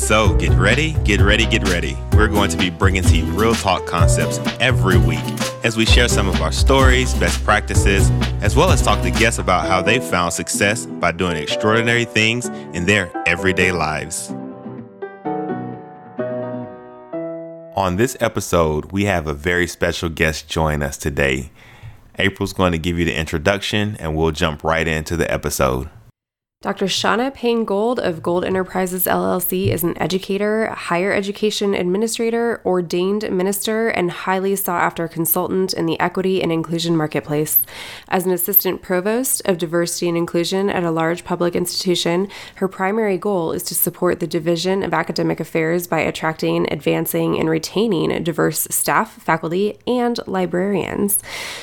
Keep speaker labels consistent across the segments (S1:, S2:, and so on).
S1: So, get ready, get ready, get ready. We're going to be bringing to you real talk concepts every week as we share some of our stories, best practices, as well as talk to guests about how they found success by doing extraordinary things in their everyday lives. On this episode, we have a very special guest join us today. April's going to give you the introduction and we'll jump right into the episode.
S2: Dr. Shauna Payne Gold of Gold Enterprises LLC is an educator, higher education administrator, ordained minister, and highly sought after consultant in the equity and inclusion marketplace. As an assistant provost of diversity and inclusion at a large public institution, her primary goal is to support the Division of Academic Affairs by attracting, advancing, and retaining diverse staff, faculty, and librarians.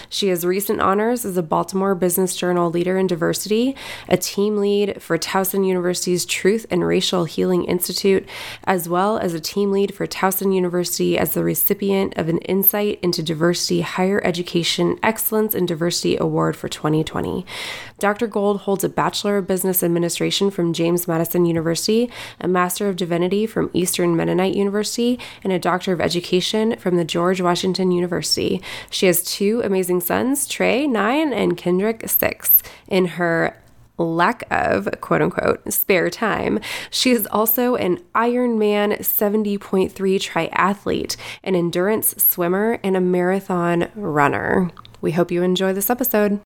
S2: She has recent honors as a Baltimore Business Journal Leader in Diversity, a team lead lead for Towson University's Truth and Racial Healing Institute, as well as a team lead for Towson University as the recipient of an Insight into Diversity Higher Education Excellence in Diversity Award for 2020. Dr. Gold holds a Bachelor of Business Administration from James Madison University, a Master of Divinity from Eastern Mennonite University, and a Doctor of Education from the George Washington University. She has two amazing sons, Trey, nine, and Kendrick, six. In her lack of quote unquote spare time. She is also an Ironman 70.3 triathlete, an endurance swimmer, and a marathon runner. We hope you enjoy this episode.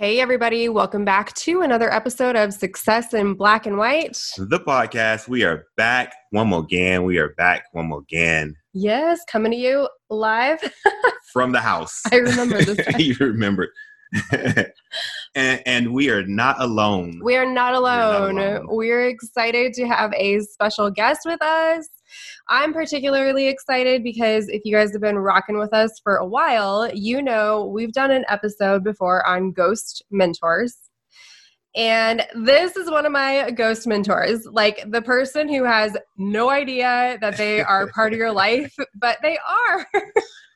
S2: Hey, everybody, welcome back to another episode of Success in Black and White.
S1: The podcast. We are back one more again. We are back one more again.
S2: Yes, coming to you live
S1: from the house.
S2: I remember this.
S1: you remember and, and, we are not alone.
S2: We are not alone. We're, not alone. We're excited to have a special guest with us. I'm particularly excited because if you guys have been rocking with us for a while, you know we've done an episode before on ghost mentors. And this is one of my ghost mentors, like the person who has no idea that they are part of your life, but they are.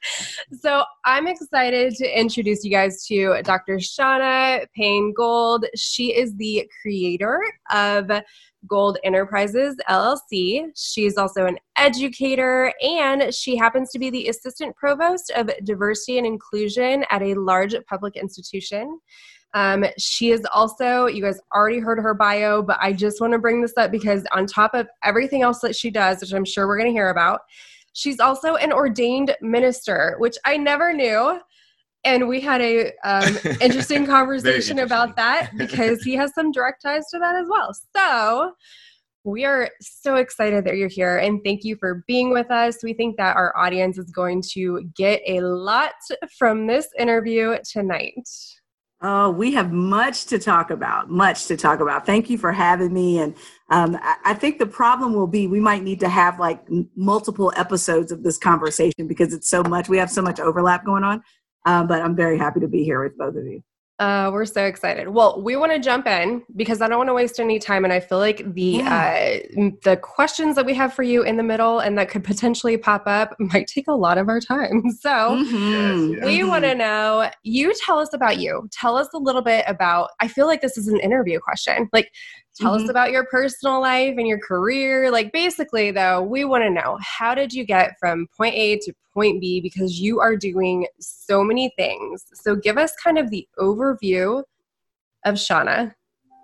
S2: so I'm excited to introduce you guys to Dr. Shauna Payne Gold. She is the creator of Gold Enterprises LLC. She's also an educator and she happens to be the assistant provost of diversity and inclusion at a large public institution. Um, she is also, you guys already heard her bio, but I just want to bring this up because on top of everything else that she does, which I'm sure we're going to hear about, She's also an ordained minister, which I never knew. And we had a um, interesting conversation interesting. about that because he has some direct ties to that as well. So we are so excited that you're here and thank you for being with us. We think that our audience is going to get a lot from this interview tonight.
S3: Oh, we have much to talk about, much to talk about. Thank you for having me. And um, I, think the problem will be we might need to have like multiple episodes of this conversation because it's so much. We have so much overlap going on. Uh, but I'm very happy to be here with both of you.
S2: Uh, we're so excited. Well, we want to jump in because I don't want to waste any time, and I feel like the yeah. uh, the questions that we have for you in the middle and that could potentially pop up might take a lot of our time. So mm-hmm. yes, we want to know. You tell us about you. Tell us a little bit about. I feel like this is an interview question. Like, Tell mm-hmm. us about your personal life and your career. Like, basically, though, we want to know how did you get from point A to point B because you are doing so many things. So, give us kind of the overview of Shauna.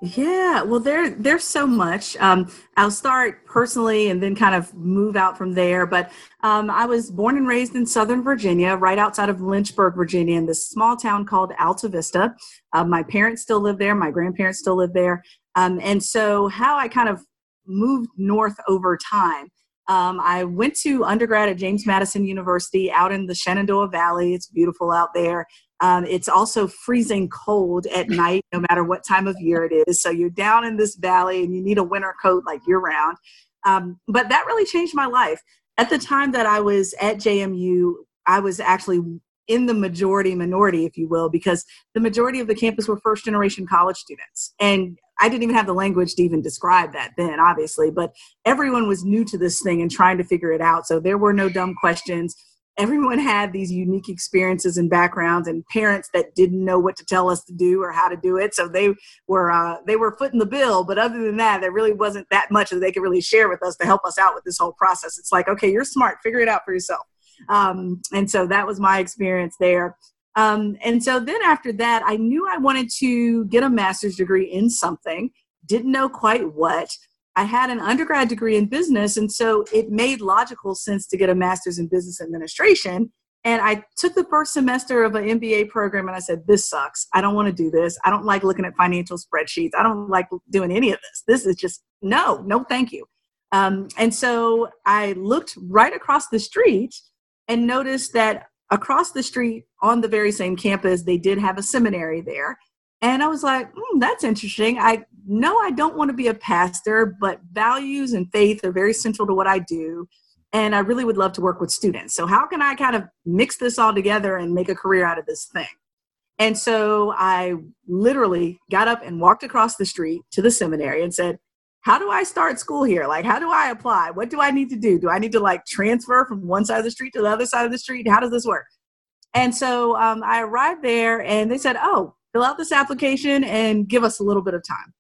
S3: Yeah, well, there there's so much. Um, I'll start personally and then kind of move out from there. But um, I was born and raised in Southern Virginia, right outside of Lynchburg, Virginia, in this small town called Altavista. Uh, my parents still live there. My grandparents still live there. Um, and so, how I kind of moved north over time. Um, I went to undergrad at James Madison University out in the Shenandoah Valley. It's beautiful out there. Um, it's also freezing cold at night, no matter what time of year it is. So you're down in this valley and you need a winter coat like year round. Um, but that really changed my life. At the time that I was at JMU, I was actually in the majority minority, if you will, because the majority of the campus were first generation college students. And I didn't even have the language to even describe that then, obviously, but everyone was new to this thing and trying to figure it out. So there were no dumb questions. Everyone had these unique experiences and backgrounds and parents that didn't know what to tell us to do or how to do it. So they were uh, they were footing the bill but other than that there really wasn't that much that they could really share with us to help us out with this whole process. It's like okay you're smart figure it out for yourself. Um, and so that was my experience there um, and so then after that i knew i wanted to get a master's degree in something didn't know quite what I had an undergrad degree in business, and so it made logical sense to get a master's in business administration. And I took the first semester of an MBA program and I said, This sucks. I don't want to do this. I don't like looking at financial spreadsheets. I don't like doing any of this. This is just no, no, thank you. Um, and so I looked right across the street and noticed that across the street on the very same campus, they did have a seminary there. And I was like, hmm, that's interesting. I know I don't want to be a pastor, but values and faith are very central to what I do. And I really would love to work with students. So, how can I kind of mix this all together and make a career out of this thing? And so I literally got up and walked across the street to the seminary and said, How do I start school here? Like, how do I apply? What do I need to do? Do I need to like transfer from one side of the street to the other side of the street? How does this work? And so um, I arrived there and they said, Oh, fill out this application and give us a little bit of time.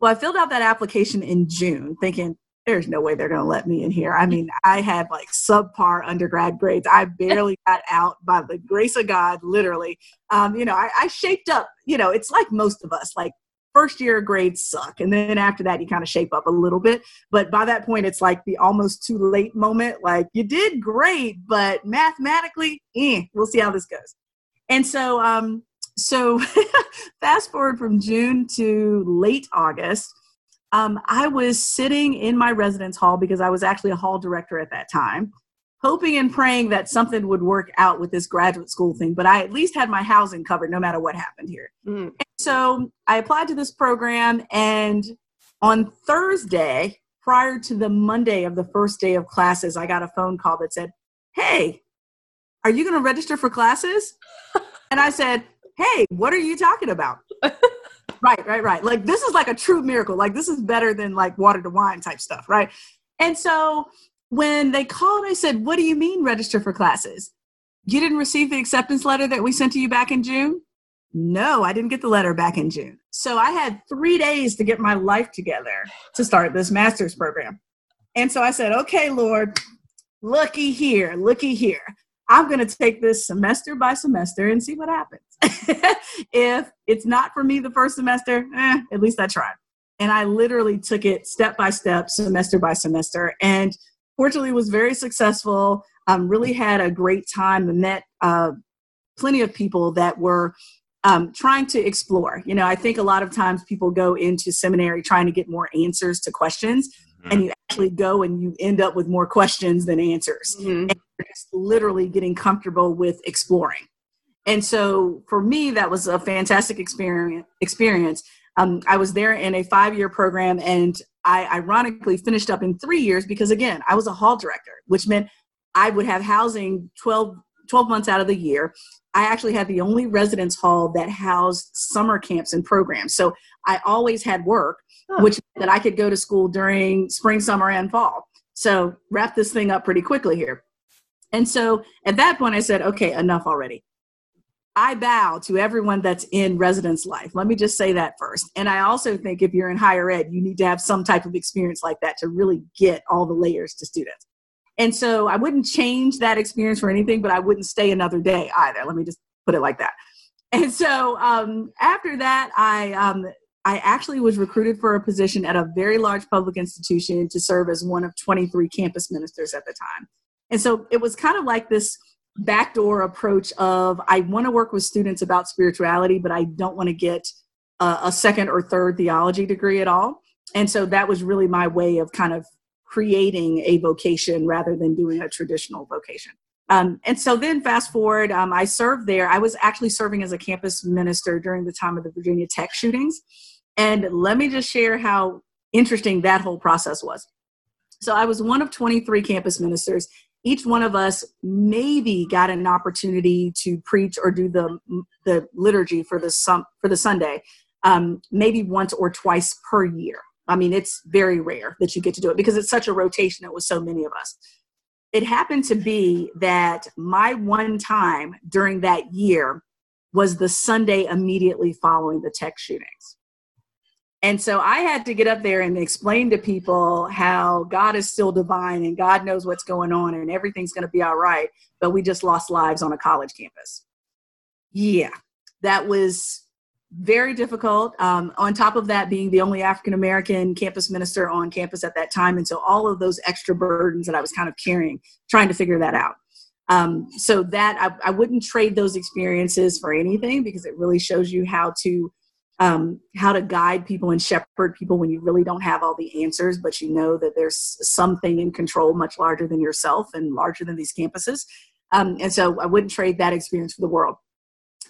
S3: Well, I filled out that application in June thinking, there's no way they're going to let me in here. I mean, I had like subpar undergrad grades. I barely got out by the grace of God, literally. Um, you know, I, I shaped up, you know, it's like most of us, like first year grades suck. And then after that, you kind of shape up a little bit. But by that point, it's like the almost too late moment. Like you did great, but mathematically, eh, we'll see how this goes. And so um, so fast forward from June to late August, um, I was sitting in my residence hall because I was actually a hall director at that time, hoping and praying that something would work out with this graduate school thing. But I at least had my housing covered no matter what happened here. Mm. So I applied to this program, and on Thursday, prior to the Monday of the first day of classes, I got a phone call that said, Hey, are you going to register for classes? and I said, hey, what are you talking about? right, right, right. Like this is like a true miracle. Like this is better than like water to wine type stuff, right? And so when they called, I said, What do you mean register for classes? You didn't receive the acceptance letter that we sent to you back in June? No, I didn't get the letter back in June. So I had three days to get my life together to start this master's program. And so I said, Okay, Lord, looky here, looky here. I'm going to take this semester by semester and see what happens. if it's not for me the first semester, eh, at least I tried. And I literally took it step by step, semester by semester, and fortunately was very successful. Um, really had a great time and met uh, plenty of people that were um, trying to explore. You know, I think a lot of times people go into seminary trying to get more answers to questions, mm-hmm. and you actually go and you end up with more questions than answers. Mm-hmm. And you're just literally getting comfortable with exploring. And so for me, that was a fantastic experience. Experience. Um, I was there in a five-year program, and I ironically finished up in three years because again, I was a hall director, which meant I would have housing 12, 12 months out of the year. I actually had the only residence hall that housed summer camps and programs. So I always had work, which that I could go to school during spring, summer, and fall. So wrap this thing up pretty quickly here. And so at that point, I said, okay, enough already. I bow to everyone that's in residence life. Let me just say that first. And I also think if you're in higher ed, you need to have some type of experience like that to really get all the layers to students. And so I wouldn't change that experience for anything, but I wouldn't stay another day either. Let me just put it like that. And so um, after that, I um, I actually was recruited for a position at a very large public institution to serve as one of 23 campus ministers at the time. And so it was kind of like this backdoor approach of I want to work with students about spirituality, but I don't want to get a, a second or third theology degree at all. And so that was really my way of kind of creating a vocation rather than doing a traditional vocation. Um, and so then fast forward, um, I served there. I was actually serving as a campus minister during the time of the Virginia Tech shootings. And let me just share how interesting that whole process was. So I was one of 23 campus ministers. Each one of us maybe got an opportunity to preach or do the, the liturgy for the, for the Sunday, um, maybe once or twice per year. I mean, it's very rare that you get to do it because it's such a rotation. It was so many of us. It happened to be that my one time during that year was the Sunday immediately following the tech shootings. And so I had to get up there and explain to people how God is still divine and God knows what's going on and everything's going to be all right, but we just lost lives on a college campus. Yeah, that was very difficult. Um, on top of that, being the only African American campus minister on campus at that time. And so all of those extra burdens that I was kind of carrying, trying to figure that out. Um, so that I, I, wouldn't trade those experiences for anything because it really shows you how to um, how to guide people and shepherd people when you really don't have all the answers, but you know that there's something in control much larger than yourself and larger than these campuses. Um, and so I wouldn't trade that experience for the world.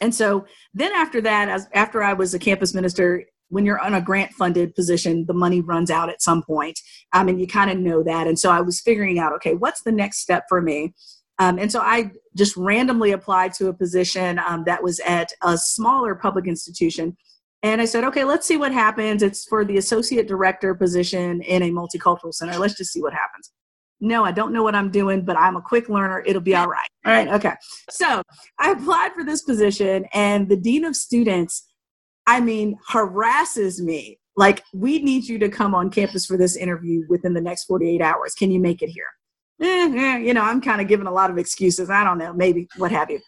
S3: And so then after that, as after I was a campus minister, when you're on a grant funded position, the money runs out at some point. Um, and you kind of know that. And so I was figuring out, okay, what's the next step for me? Um, and so I just randomly applied to a position um, that was at a smaller public institution. And I said, okay, let's see what happens. It's for the associate director position in a multicultural center. Let's just see what happens no, I don't know what I'm doing, but I'm a quick learner. It'll be all right. All right. Okay. So I applied for this position, and the dean of students, I mean, harasses me. Like, we need you to come on campus for this interview within the next 48 hours. Can you make it here? Eh, eh, you know, I'm kind of giving a lot of excuses. I don't know, maybe what have you.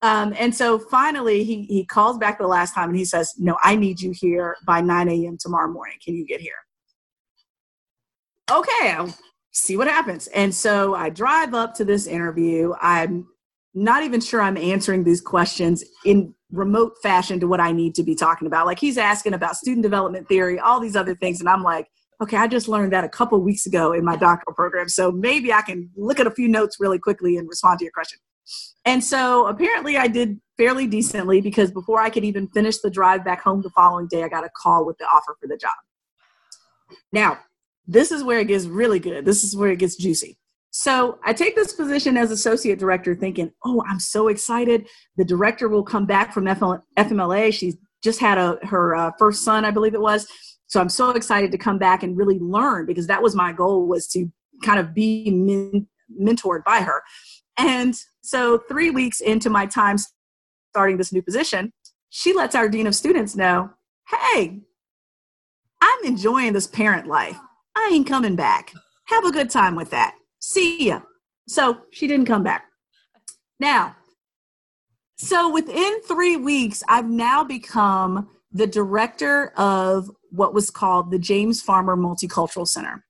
S3: Um, and so finally, he, he calls back the last time and he says, No, I need you here by 9 a.m. tomorrow morning. Can you get here? Okay, see what happens. And so I drive up to this interview. I'm not even sure I'm answering these questions in remote fashion to what I need to be talking about. Like he's asking about student development theory, all these other things. And I'm like, okay, I just learned that a couple weeks ago in my doctoral program. So maybe I can look at a few notes really quickly and respond to your question. And so apparently I did fairly decently because before I could even finish the drive back home the following day, I got a call with the offer for the job. Now, this is where it gets really good. This is where it gets juicy. So I take this position as associate director thinking, oh, I'm so excited. The director will come back from FMLA. She's just had a, her uh, first son, I believe it was. So I'm so excited to come back and really learn because that was my goal was to kind of be men- mentored by her. And so three weeks into my time starting this new position, she lets our dean of students know, hey, I'm enjoying this parent life. I ain't coming back. Have a good time with that. See ya. So she didn't come back. Now, so within three weeks, I've now become the director of what was called the James Farmer Multicultural Center.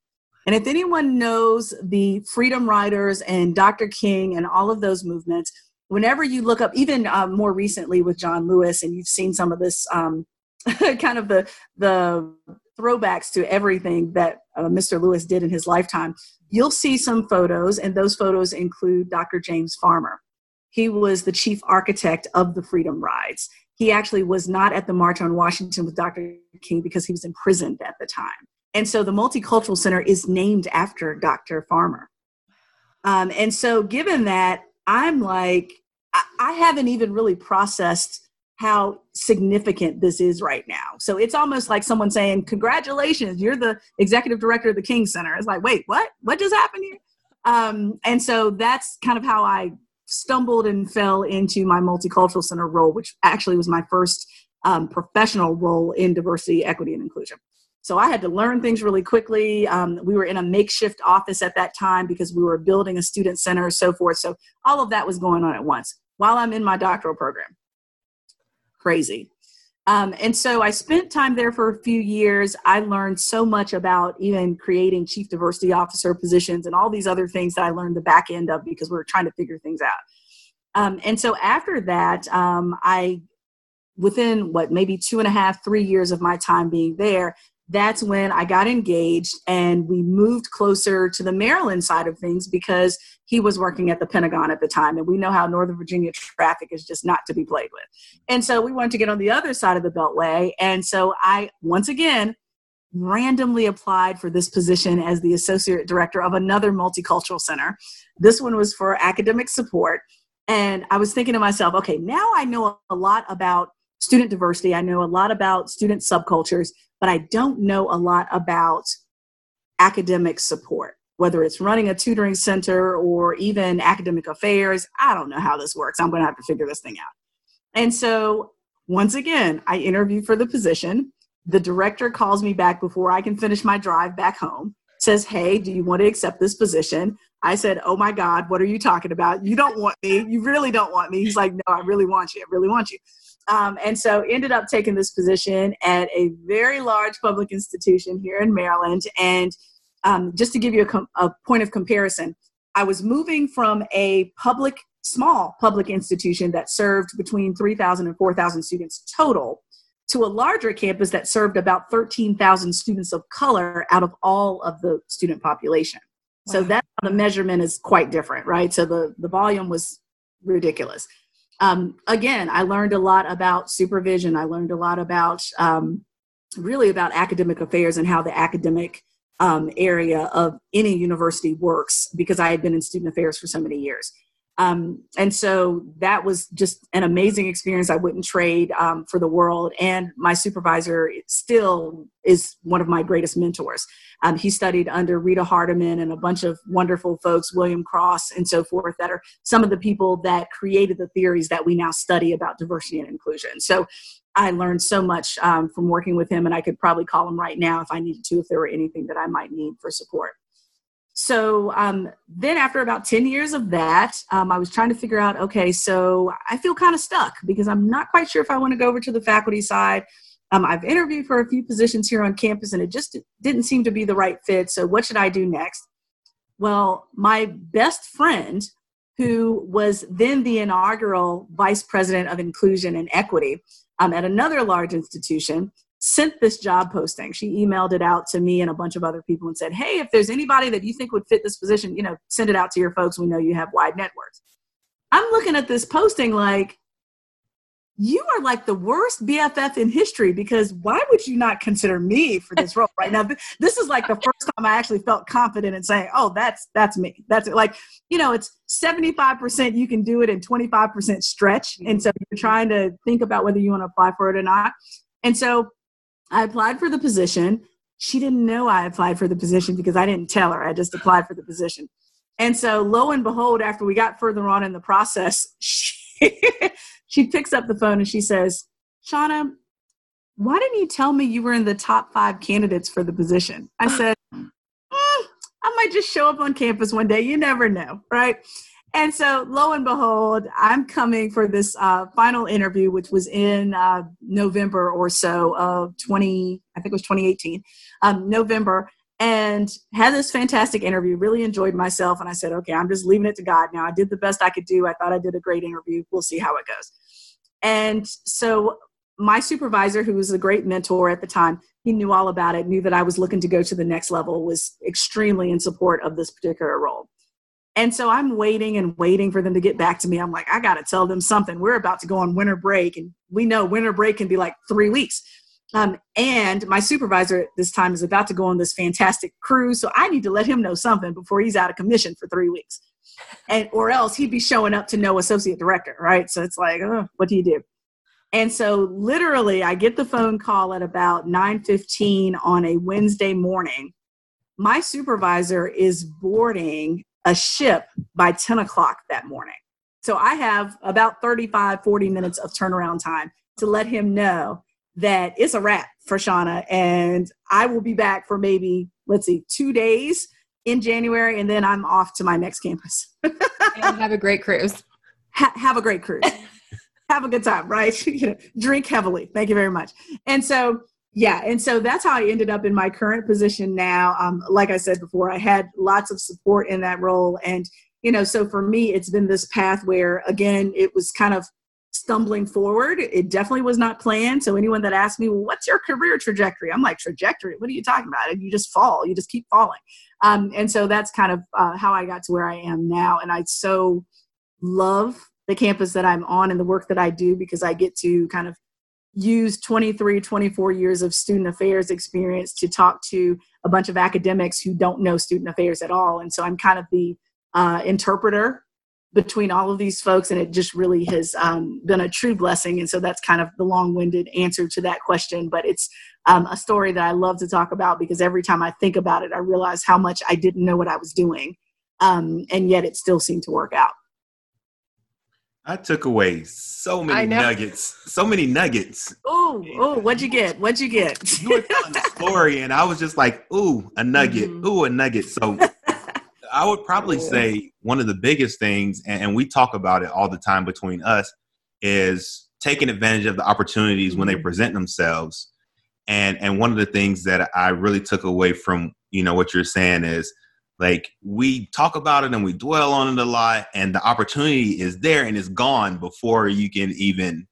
S3: And if anyone knows the Freedom Riders and Dr. King and all of those movements, whenever you look up, even um, more recently with John Lewis, and you've seen some of this um, kind of the the throwbacks to everything that uh, Mr. Lewis did in his lifetime, you'll see some photos, and those photos include Dr. James Farmer. He was the chief architect of the Freedom Rides. He actually was not at the March on Washington with Dr. King because he was imprisoned at the time. And so the Multicultural Center is named after Dr. Farmer. Um, and so, given that, I'm like, I, I haven't even really processed how significant this is right now. So it's almost like someone saying, Congratulations, you're the executive director of the King Center. It's like, wait, what? What just happened here? Um, and so that's kind of how I stumbled and fell into my multicultural center role, which actually was my first um, professional role in diversity, equity, and inclusion. So I had to learn things really quickly. Um, we were in a makeshift office at that time because we were building a student center, so forth. So all of that was going on at once while I'm in my doctoral program crazy. Um, and so I spent time there for a few years. I learned so much about even creating chief diversity officer positions and all these other things that I learned the back end of because we were trying to figure things out. Um, and so after that, um, I, within what, maybe two and a half, three years of my time being there, that's when I got engaged and we moved closer to the Maryland side of things because he was working at the Pentagon at the time. And we know how Northern Virginia traffic is just not to be played with. And so we wanted to get on the other side of the Beltway. And so I, once again, randomly applied for this position as the associate director of another multicultural center. This one was for academic support. And I was thinking to myself, okay, now I know a lot about student diversity. I know a lot about student subcultures but I don't know a lot about academic support, whether it's running a tutoring center or even academic affairs. I don't know how this works. I'm going to have to figure this thing out. And so, once again, I interview for the position. The director calls me back before I can finish my drive back home, says, Hey, do you want to accept this position? I said, Oh my God, what are you talking about? You don't want me. You really don't want me. He's like, No, I really want you. I really want you. Um, and so ended up taking this position at a very large public institution here in Maryland. And um, just to give you a, com- a point of comparison, I was moving from a public, small public institution that served between 3,000 and 4,000 students total to a larger campus that served about 13,000 students of color out of all of the student population. Wow. So that the measurement is quite different, right? So the, the volume was ridiculous um, again, I learned a lot about supervision. I learned a lot about um, really about academic affairs and how the academic um, area of any university works because I had been in student affairs for so many years. Um, and so that was just an amazing experience I wouldn't trade um, for the world. And my supervisor still is one of my greatest mentors. Um, he studied under Rita Hardiman and a bunch of wonderful folks, William Cross and so forth, that are some of the people that created the theories that we now study about diversity and inclusion. So I learned so much um, from working with him, and I could probably call him right now if I needed to, if there were anything that I might need for support. So um, then, after about 10 years of that, um, I was trying to figure out okay, so I feel kind of stuck because I'm not quite sure if I want to go over to the faculty side. Um, I've interviewed for a few positions here on campus and it just didn't seem to be the right fit. So, what should I do next? Well, my best friend, who was then the inaugural vice president of inclusion and equity um, at another large institution, sent this job posting. She emailed it out to me and a bunch of other people and said, Hey, if there's anybody that you think would fit this position, you know, send it out to your folks. We know you have wide networks. I'm looking at this posting like, you are like the worst BFF in history because why would you not consider me for this role right now? This is like the first time I actually felt confident in saying, "Oh, that's that's me." That's it. Like you know, it's seventy five percent you can do it and twenty five percent stretch, and so you're trying to think about whether you want to apply for it or not. And so I applied for the position. She didn't know I applied for the position because I didn't tell her. I just applied for the position. And so, lo and behold, after we got further on in the process, she, she picks up the phone and she says, Shauna, why didn't you tell me you were in the top five candidates for the position? I said, mm, I might just show up on campus one day. You never know, right? And so lo and behold i'm coming for this uh, final interview which was in uh, november or so of 20 i think it was 2018 um, november and had this fantastic interview really enjoyed myself and i said okay i'm just leaving it to god now. I did the best i could do. I thought i did a great interview. We'll see how it goes. And so my supervisor who was a great mentor at the time he knew all about it knew that i was looking to go to the next level was extremely in support of this particular role and so I'm waiting and waiting for them to get back to me. I'm like, I got to tell them something. We're about to go on winter break, and we know winter break can be like three weeks. Um, and my supervisor at this time is about to go on this fantastic cruise, so I need to let him know something before he's out of commission for three weeks, and or else he'd be showing up to no associate director, right? So it's like, oh, what do you do? And so literally, I get the phone call at about 9:15 on a Wednesday morning. My supervisor is boarding a ship by 10 o'clock that morning. So I have about 35, 40 minutes of turnaround time to let him know that it's a wrap for Shauna and I will be back for maybe, let's see, two days in January and then I'm off to my next campus.
S2: have a great cruise.
S3: Ha- have a great cruise. have a good time, right? you know, drink heavily. Thank you very much. And so, yeah, and so that's how I ended up in my current position now. Um, like I said before, I had lots of support in that role, and you know, so for me, it's been this path where again, it was kind of stumbling forward. It definitely was not planned. So anyone that asks me, what's your career trajectory? I'm like, trajectory? What are you talking about? And you just fall. You just keep falling. Um, and so that's kind of uh, how I got to where I am now. And I so love the campus that I'm on and the work that I do because I get to kind of use 23, 24 years of student affairs experience to talk to a bunch of academics who don't know student affairs at all. And so I'm kind of the uh, interpreter between all of these folks, and it just really has um, been a true blessing. And so that's kind of the long winded answer to that question. But it's um, a story that I love to talk about because every time I think about it, I realize how much I didn't know what I was doing. Um, and yet it still seemed to work out.
S1: I took away so many nuggets, so many nuggets.
S3: Ooh, ooh, what'd you get? What'd you get?
S1: you were telling the story, and I was just like, ooh, a nugget, mm-hmm. ooh, a nugget. So I would probably say one of the biggest things, and, we talk about it all the time between us, is taking advantage of the opportunities mm-hmm. when they mm-hmm. present themselves. And and one of the things that I really took away from you know what you're saying is like we talk about it and we dwell on it a lot, and the opportunity is there and it's gone before you can even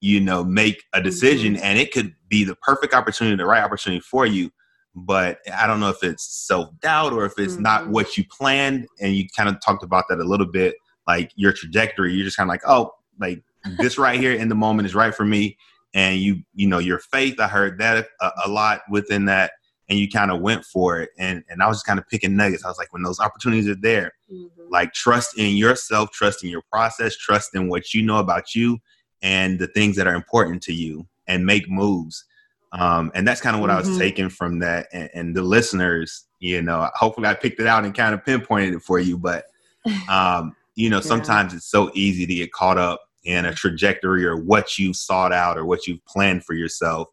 S1: you know make a decision, mm-hmm. and it could be the perfect opportunity, the right opportunity for you but I don't know if it's self doubt or if it's mm-hmm. not what you planned. And you kind of talked about that a little bit, like your trajectory. You're just kind of like, oh, like this right here in the moment is right for me. And you, you know, your faith. I heard that a, a lot within that, and you kind of went for it. And and I was just kind of picking nuggets. I was like, when those opportunities are there, mm-hmm. like trust in yourself, trust in your process, trust in what you know about you, and the things that are important to you, and make moves um, and that's kind of what mm-hmm. I was mm-hmm. taking from that. And, and, the listeners, you know, hopefully I picked it out and kind of pinpointed it for you. But, um, you know, yeah. sometimes it's so easy to get caught up in a trajectory or what you've sought out or what you've planned for yourself.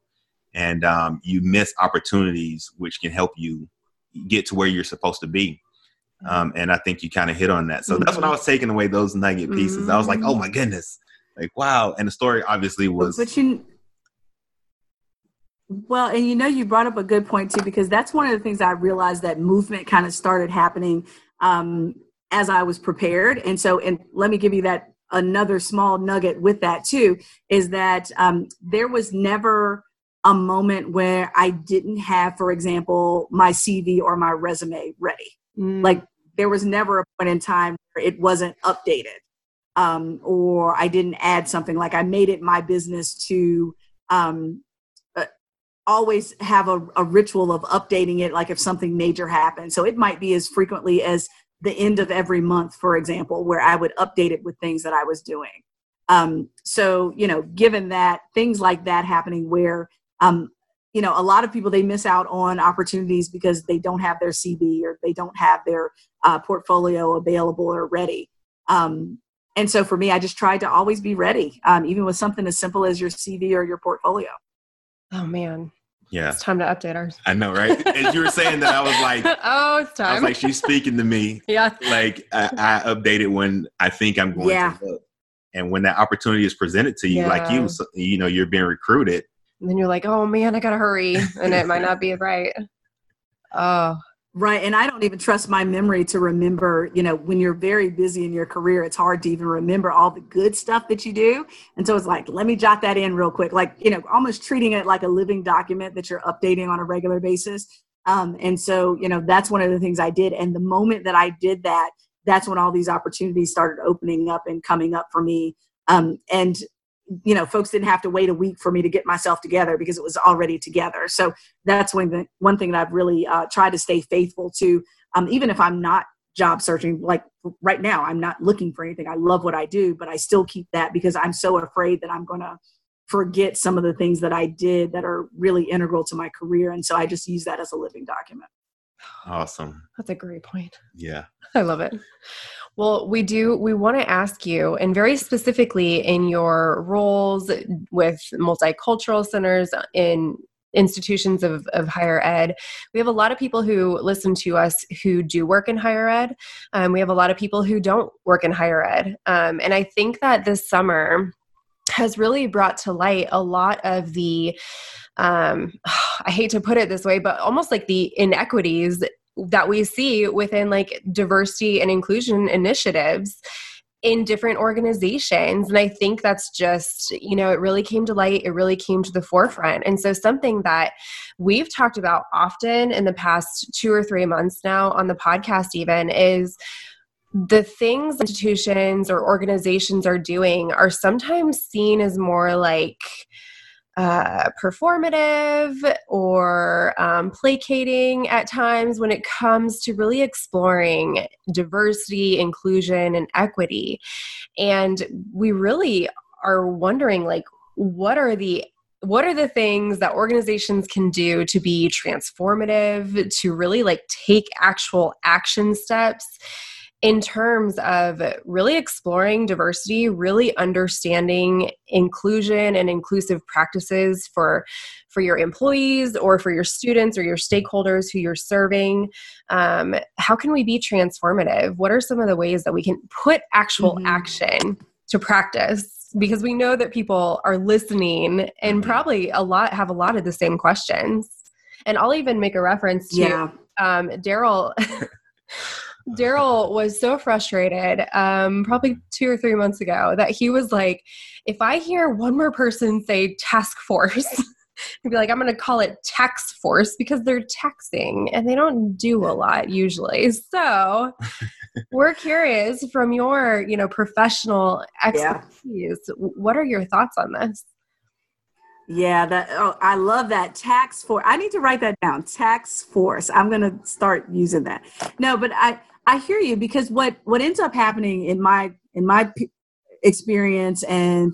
S1: And um, you miss opportunities which can help you get to where you're supposed to be. Um, and I think you kind of hit on that. So mm-hmm. that's when I mm-hmm. was taking away those nugget pieces. Mm-hmm. I was like, oh mm-hmm. my goodness, like wow. And the story obviously was.
S3: But you well, and you know, you brought up a good point too, because that's one of the things I realized that movement kind of started happening um, as I was prepared. And so, and let me give you that another small nugget with that too is that um, there was never a moment where I didn't have, for example, my CV or my resume ready. Mm. Like there was never a point in time where it wasn't updated um, or I didn't add something. Like I made it my business to um, always have a, a ritual of updating it like if something major happened. so it might be as frequently as the end of every month for example where i would update it with things that i was doing um, so you know given that things like that happening where um, you know a lot of people they miss out on opportunities because they don't have their cv or they don't have their uh, portfolio available or ready um, and so for me i just tried to always be ready um, even with something as simple as your cv or your portfolio
S2: Oh man.
S1: Yeah.
S2: It's time to update ours.
S1: I know, right? As you were saying that, I was like,
S2: oh, it's time.
S1: I was like, she's speaking to me.
S2: yeah.
S1: Like I, I update it when I think I'm going yeah. to look. And when that opportunity is presented to you, yeah. like you, so, you know, you're being recruited.
S2: And then you're like, oh man, I gotta hurry, and it might not be right. Oh,
S3: Right. And I don't even trust my memory to remember, you know, when you're very busy in your career, it's hard to even remember all the good stuff that you do. And so it's like, let me jot that in real quick, like, you know, almost treating it like a living document that you're updating on a regular basis. Um, and so, you know, that's one of the things I did. And the moment that I did that, that's when all these opportunities started opening up and coming up for me. Um, and you know folks didn't have to wait a week for me to get myself together because it was already together. So that's one thing one thing that i've really uh, tried to stay faithful to um, even if i'm not job searching like right now i'm not looking for anything. I love what i do but i still keep that because i'm so afraid that i'm going to forget some of the things that i did that are really integral to my career. And so i just use that as a living document
S1: awesome
S2: that's a great point
S1: yeah
S2: i love it well, we do, we want to ask you, and very specifically in your roles with multicultural centers in institutions of, of higher ed. We have a lot of people who listen to us who do work in higher ed. Um, we have a lot of people who don't work in higher ed. Um, and I think that this summer, has really brought to light a lot of the um, I hate to put it this way, but almost like the inequities that we see within like diversity and inclusion initiatives in different organizations. And I think that's just, you know, it really came to light, it really came to the forefront. And so, something that we've talked about often in the past two or three months now on the podcast, even is the things institutions or organizations are doing are sometimes seen as more like uh, performative or um, placating at times when it comes to really exploring diversity, inclusion, and equity. And we really are wondering, like, what are the what are the things that organizations can do to be transformative to really like take actual action steps in terms of really exploring diversity, really understanding inclusion and inclusive practices for for your employees or for your students or your stakeholders who you're serving. Um, how can we be transformative? What are some of the ways that we can put actual mm-hmm. action to practice? Because we know that people are listening and mm-hmm. probably a lot have a lot of the same questions. And I'll even make a reference to yeah. um, Daryl. Daryl was so frustrated, um, probably two or three months ago, that he was like, if I hear one more person say task force, he'd be like, I'm going to call it tax force because they're taxing and they don't do a lot usually. So we're curious from your, you know, professional expertise, yeah. what are your thoughts on this?
S3: Yeah, that oh, I love that tax force. I need to write that down. Tax force. I'm going to start using that. No, but I I hear you because what what ends up happening in my in my experience and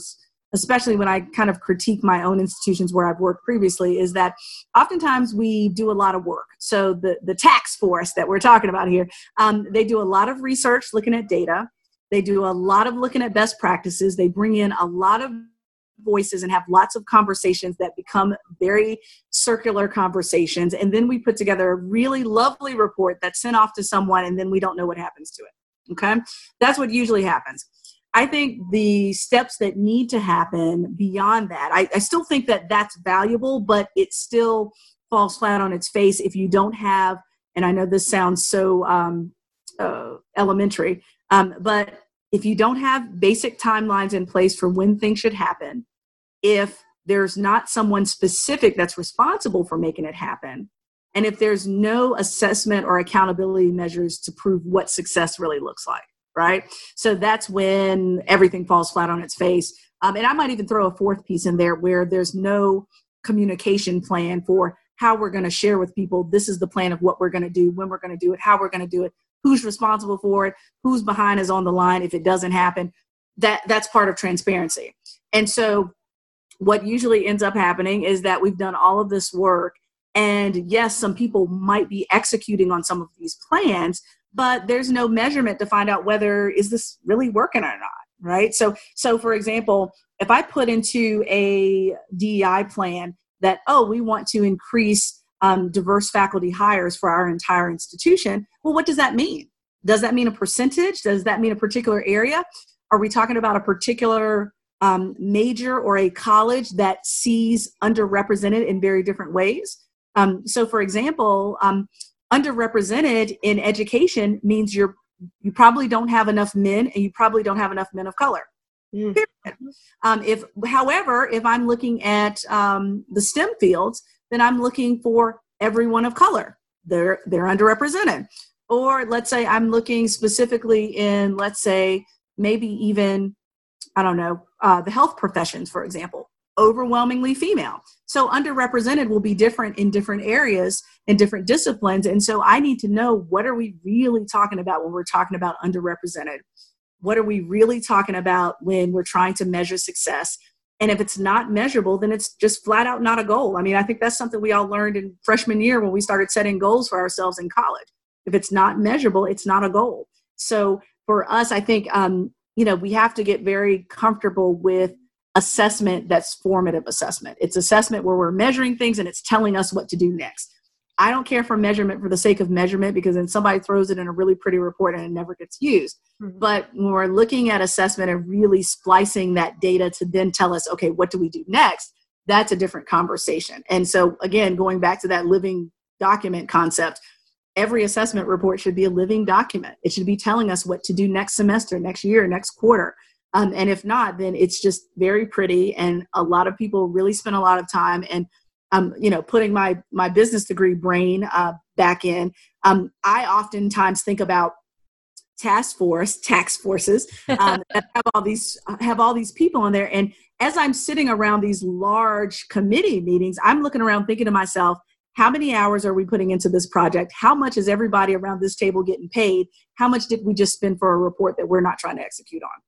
S3: especially when I kind of critique my own institutions where I've worked previously is that oftentimes we do a lot of work. So the the tax force that we're talking about here, um, they do a lot of research looking at data. They do a lot of looking at best practices. They bring in a lot of voices and have lots of conversations that become very circular conversations. And then we put together a really lovely report that's sent off to someone, and then we don't know what happens to it. Okay? That's what usually happens. I think the steps that need to happen beyond that, I, I still think that that's valuable, but it still falls flat on its face if you don't have, and I know this sounds so um, uh, elementary, um, but if you don't have basic timelines in place for when things should happen, if there's not someone specific that's responsible for making it happen, and if there's no assessment or accountability measures to prove what success really looks like, right? So that's when everything falls flat on its face. Um, and I might even throw a fourth piece in there where there's no communication plan for how we're going to share with people this is the plan of what we're going to do, when we're going to do it, how we're going to do it, who's responsible for it, who's behind is on the line if it doesn't happen. That that's part of transparency. And so what usually ends up happening is that we've done all of this work and yes some people might be executing on some of these plans but there's no measurement to find out whether is this really working or not right so so for example if i put into a dei plan that oh we want to increase um, diverse faculty hires for our entire institution well what does that mean does that mean a percentage does that mean a particular area are we talking about a particular um, major or a college that sees underrepresented in very different ways. Um, so, for example, um, underrepresented in education means you're you probably don't have enough men, and you probably don't have enough men of color. Mm. Um, if, however, if I'm looking at um, the STEM fields, then I'm looking for everyone of color. They're they're underrepresented. Or let's say I'm looking specifically in, let's say, maybe even I don't know, uh, the health professions, for example, overwhelmingly female. So underrepresented will be different in different areas and different disciplines. And so I need to know what are we really talking about when we're talking about underrepresented? What are we really talking about when we're trying to measure success? And if it's not measurable, then it's just flat out not a goal. I mean, I think that's something we all learned in freshman year when we started setting goals for ourselves in college. If it's not measurable, it's not a goal. So for us, I think um, you know we have to get very comfortable with assessment that's formative assessment it's assessment where we're measuring things and it's telling us what to do next I don't care for measurement for the sake of measurement because then somebody throws it in a really pretty report and it never gets used. Mm-hmm. But when we're looking at assessment and really splicing that data to then tell us, okay, what do we do next? That's a different conversation. And so, again, going back to that living document concept, every assessment report should be a living document. It should be telling us what to do next semester, next year, next quarter. Um, and if not, then it's just very pretty. And a lot of people really spend a lot of time and um, you know, putting my my business degree brain uh, back in, um, I oftentimes think about task force, tax forces um, that have all these have all these people in there. And as I'm sitting around these large committee meetings, I'm looking around thinking to myself, how many hours are we putting into this project? How much is everybody around this table getting paid? How much did we just spend for a report that we're not trying to execute on?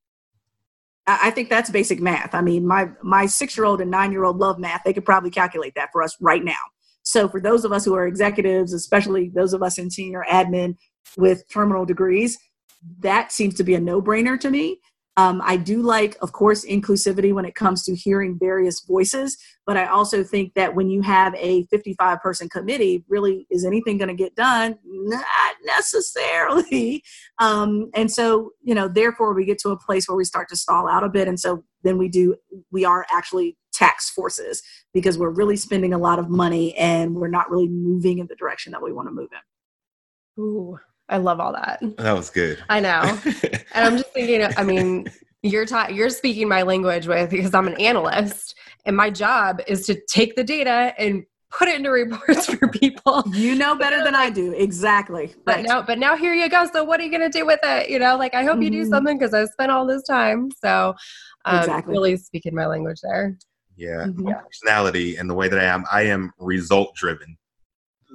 S3: I think that's basic math. I mean, my my six year old and nine year old love math. They could probably calculate that for us right now. So for those of us who are executives, especially those of us in senior admin with terminal degrees, that seems to be a no brainer to me. Um, I do like, of course, inclusivity when it comes to hearing various voices, but I also think that when you have a 55 person committee, really, is anything going to get done? Not necessarily. Um, and so, you know, therefore, we get to a place where we start to stall out a bit. And so then we do, we are actually tax forces because we're really spending a lot of money and we're not really moving in the direction that we want to move in.
S2: Ooh, I love all that.
S1: That was good.
S2: I know. and I'm just thinking, I mean, you're ta- you're speaking my language with because I'm an analyst and my job is to take the data and put it into reports for people.
S3: You know better than I do. Exactly.
S2: But right. now but now here you go. So what are you going to do with it? You know, like I hope mm-hmm. you do mm-hmm. something because I spent all this time. So um, exactly. really speaking my language there.
S1: Yeah. Mm-hmm. Personality and the way that I am, I am result driven.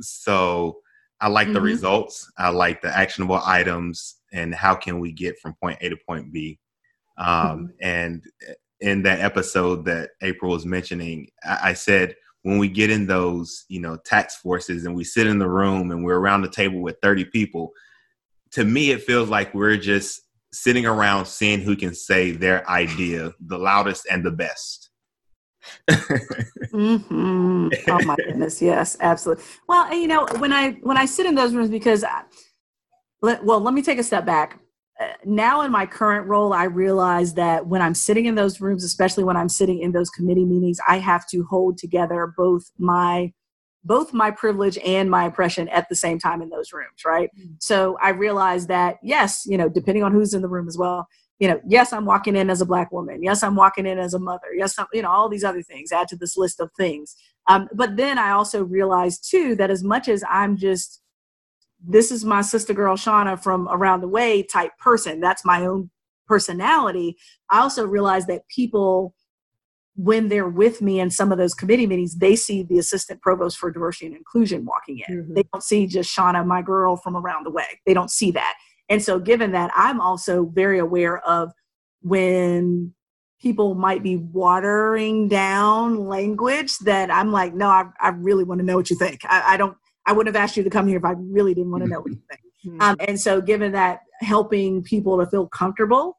S1: So I like mm-hmm. the results. I like the actionable items and how can we get from point A to point B. Um, mm-hmm. And in that episode that April was mentioning, I, I said when we get in those, you know, tax forces and we sit in the room and we're around the table with 30 people, to me, it feels like we're just sitting around seeing who can say their idea the loudest and the best
S3: mm-hmm. Oh my goodness, yes, absolutely. Well, you know, when I when I sit in those rooms, because I, let, well, let me take a step back. Uh, now in my current role, I realize that when I'm sitting in those rooms, especially when I'm sitting in those committee meetings, I have to hold together both my both my privilege and my oppression at the same time in those rooms, right? Mm-hmm. So I realize that yes, you know, depending on who's in the room as well, you know, yes, I'm walking in as a black woman. Yes, I'm walking in as a mother. Yes, I'm, you know, all these other things add to this list of things. Um, but then I also realized too that as much as I'm just, this is my sister girl Shauna from around the way type person, that's my own personality. I also realized that people, when they're with me in some of those committee meetings, they see the assistant provost for diversity and inclusion walking in. Mm-hmm. They don't see just Shauna, my girl from around the way. They don't see that. And so, given that, I'm also very aware of when people might be watering down language that I'm like, no, I, I really want to know what you think. I, I, don't, I wouldn't have asked you to come here if I really didn't want to know what you think. Mm-hmm. Um, and so, given that, helping people to feel comfortable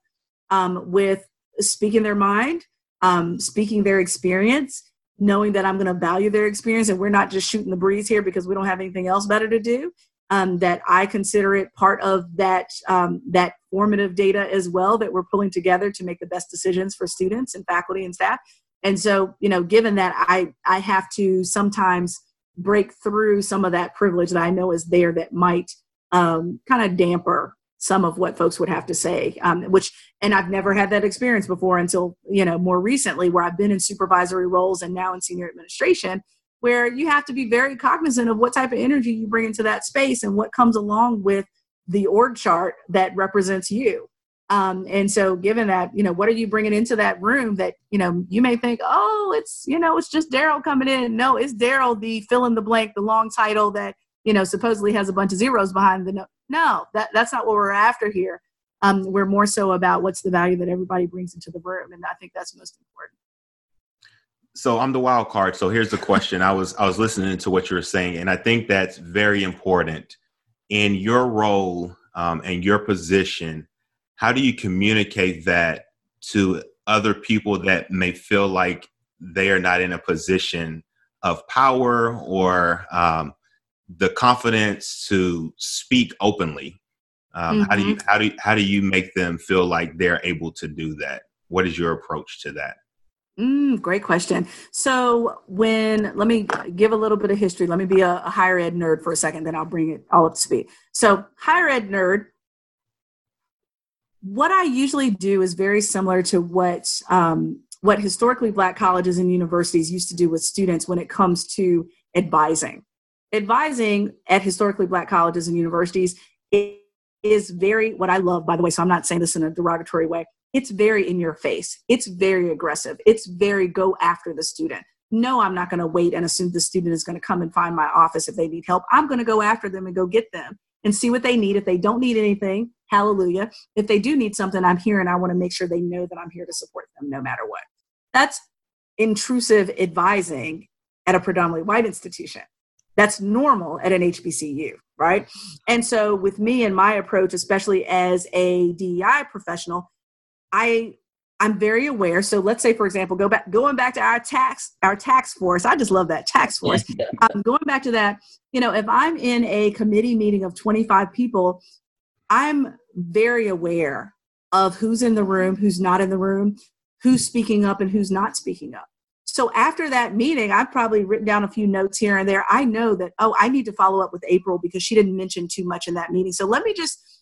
S3: um, with speaking their mind, um, speaking their experience, knowing that I'm going to value their experience and we're not just shooting the breeze here because we don't have anything else better to do um, that I consider it part of that um, that formative data as well that we're pulling together to make the best decisions for students and faculty and staff. And so, you know, given that I I have to sometimes break through some of that privilege that I know is there that might um, kind of damper some of what folks would have to say um, which and i've never had that experience before until you know more recently where i've been in supervisory roles and now in senior administration where you have to be very cognizant of what type of energy you bring into that space and what comes along with the org chart that represents you. Um, and so given that, you know, what are you bringing into that room that, you know, you may think, oh, it's, you know, it's just Daryl coming in. No, it's Daryl, the fill in the blank, the long title that, you know, supposedly has a bunch of zeros behind the no. No, that, that's not what we're after here. Um, we're more so about what's the value that everybody brings into the room. And I think that's most important
S1: so I'm the wild card. So here's the question. I was I was listening to what you were saying, and I think that's very important in your role um, and your position. How do you communicate that to other people that may feel like they are not in a position of power or um, the confidence to speak openly. Um, mm-hmm. How do you how do you, how do you make them feel like they're able to do that? What is your approach to that?
S3: Mm, great question. So, when let me give a little bit of history. Let me be a, a, higher ed nerd for a second, then I'll bring it all up to speed. So, higher ed nerd. What I usually do is very similar to what um, what historically black colleges and universities used to do with students when it comes to advising. Advising at historically black colleges and universities is very what I love. By the way, so I'm not saying this in a derogatory way it's very in your face. It's very aggressive. It's very go after the student. No, I'm not going to wait and assume the student is going to come and find my office if they need help. I'm going to go after them and go get them and see what they need. If they don't need anything, hallelujah. If they do need something, I'm here and I want to make sure they know that I'm here to support them no matter what. That's intrusive advising at a predominantly white institution. That's normal at an HBCU, right? And so, with me and my approach, especially as a DEI professional, I I'm very aware. So let's say, for example, go back going back to our tax our tax force. I just love that tax force. um, going back to that, you know, if I'm in a committee meeting of 25 people, I'm very aware of who's in the room, who's not in the room, who's speaking up, and who's not speaking up. So after that meeting, I've probably written down a few notes here and there. I know that oh, I need to follow up with April because she didn't mention too much in that meeting. So let me just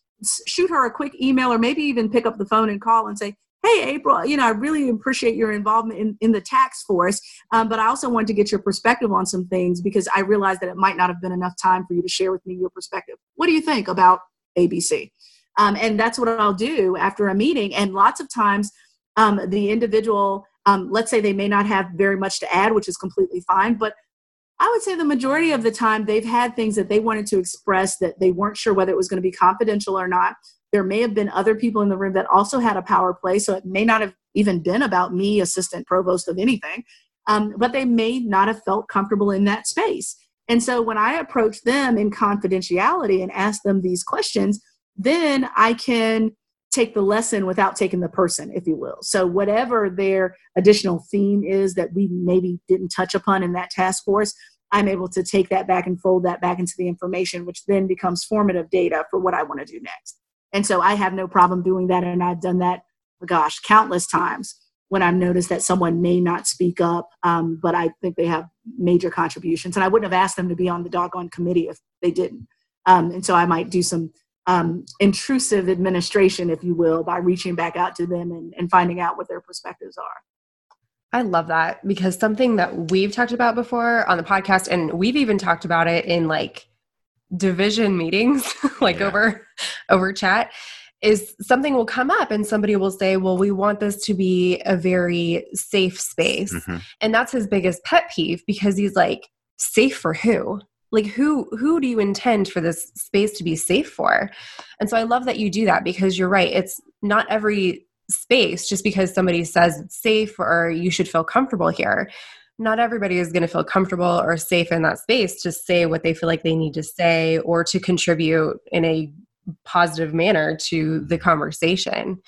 S3: shoot her a quick email or maybe even pick up the phone and call and say, hey april you know i really appreciate your involvement in, in the tax force um, but i also wanted to get your perspective on some things because i realized that it might not have been enough time for you to share with me your perspective. What do you think about abc um, and that's what i'll do after a meeting. And lots of times um, the individual um, let's say they may not have very much to add which is completely fine but I would say the majority of the time they've had things that they wanted to express that they weren't sure whether it was going to be confidential or not. There may have been other people in the room that also had a power play, so it may not have even been about me, assistant provost of anything, um, but they may not have felt comfortable in that space. And so when I approach them in confidentiality and ask them these questions, then I can take the lesson without taking the person, if you will. So, whatever their additional theme is that we maybe didn't touch upon in that task force, I'm able to take that back and fold that back into the information, which then becomes formative data for what I want to do next. And so, I have no problem doing that. And I've done that, gosh, countless times when I've noticed that someone may not speak up, um, but I think they have major contributions. And I wouldn't have asked them to be on the doggone committee if they didn't. Um, and so I might do some um, intrusive administration, if you will, by reaching back out to them and, and finding out what their perspectives are.
S2: I love that because something that we've talked about before on the podcast, and we've even talked about it in like division meetings, like yeah. over over chat, is something will come up and somebody will say, Well, we want this to be a very safe space. Mm-hmm. And that's his biggest pet peeve because he's like, Safe for who? Like who who do you intend for this space to be safe for? And so i love that you do that because you're right it's not every space just because somebody says it's safe or you should feel comfortable here not everybody is going to feel comfortable or safe in that space to say what they feel like they need to say or to contribute in a positive manner to the conversation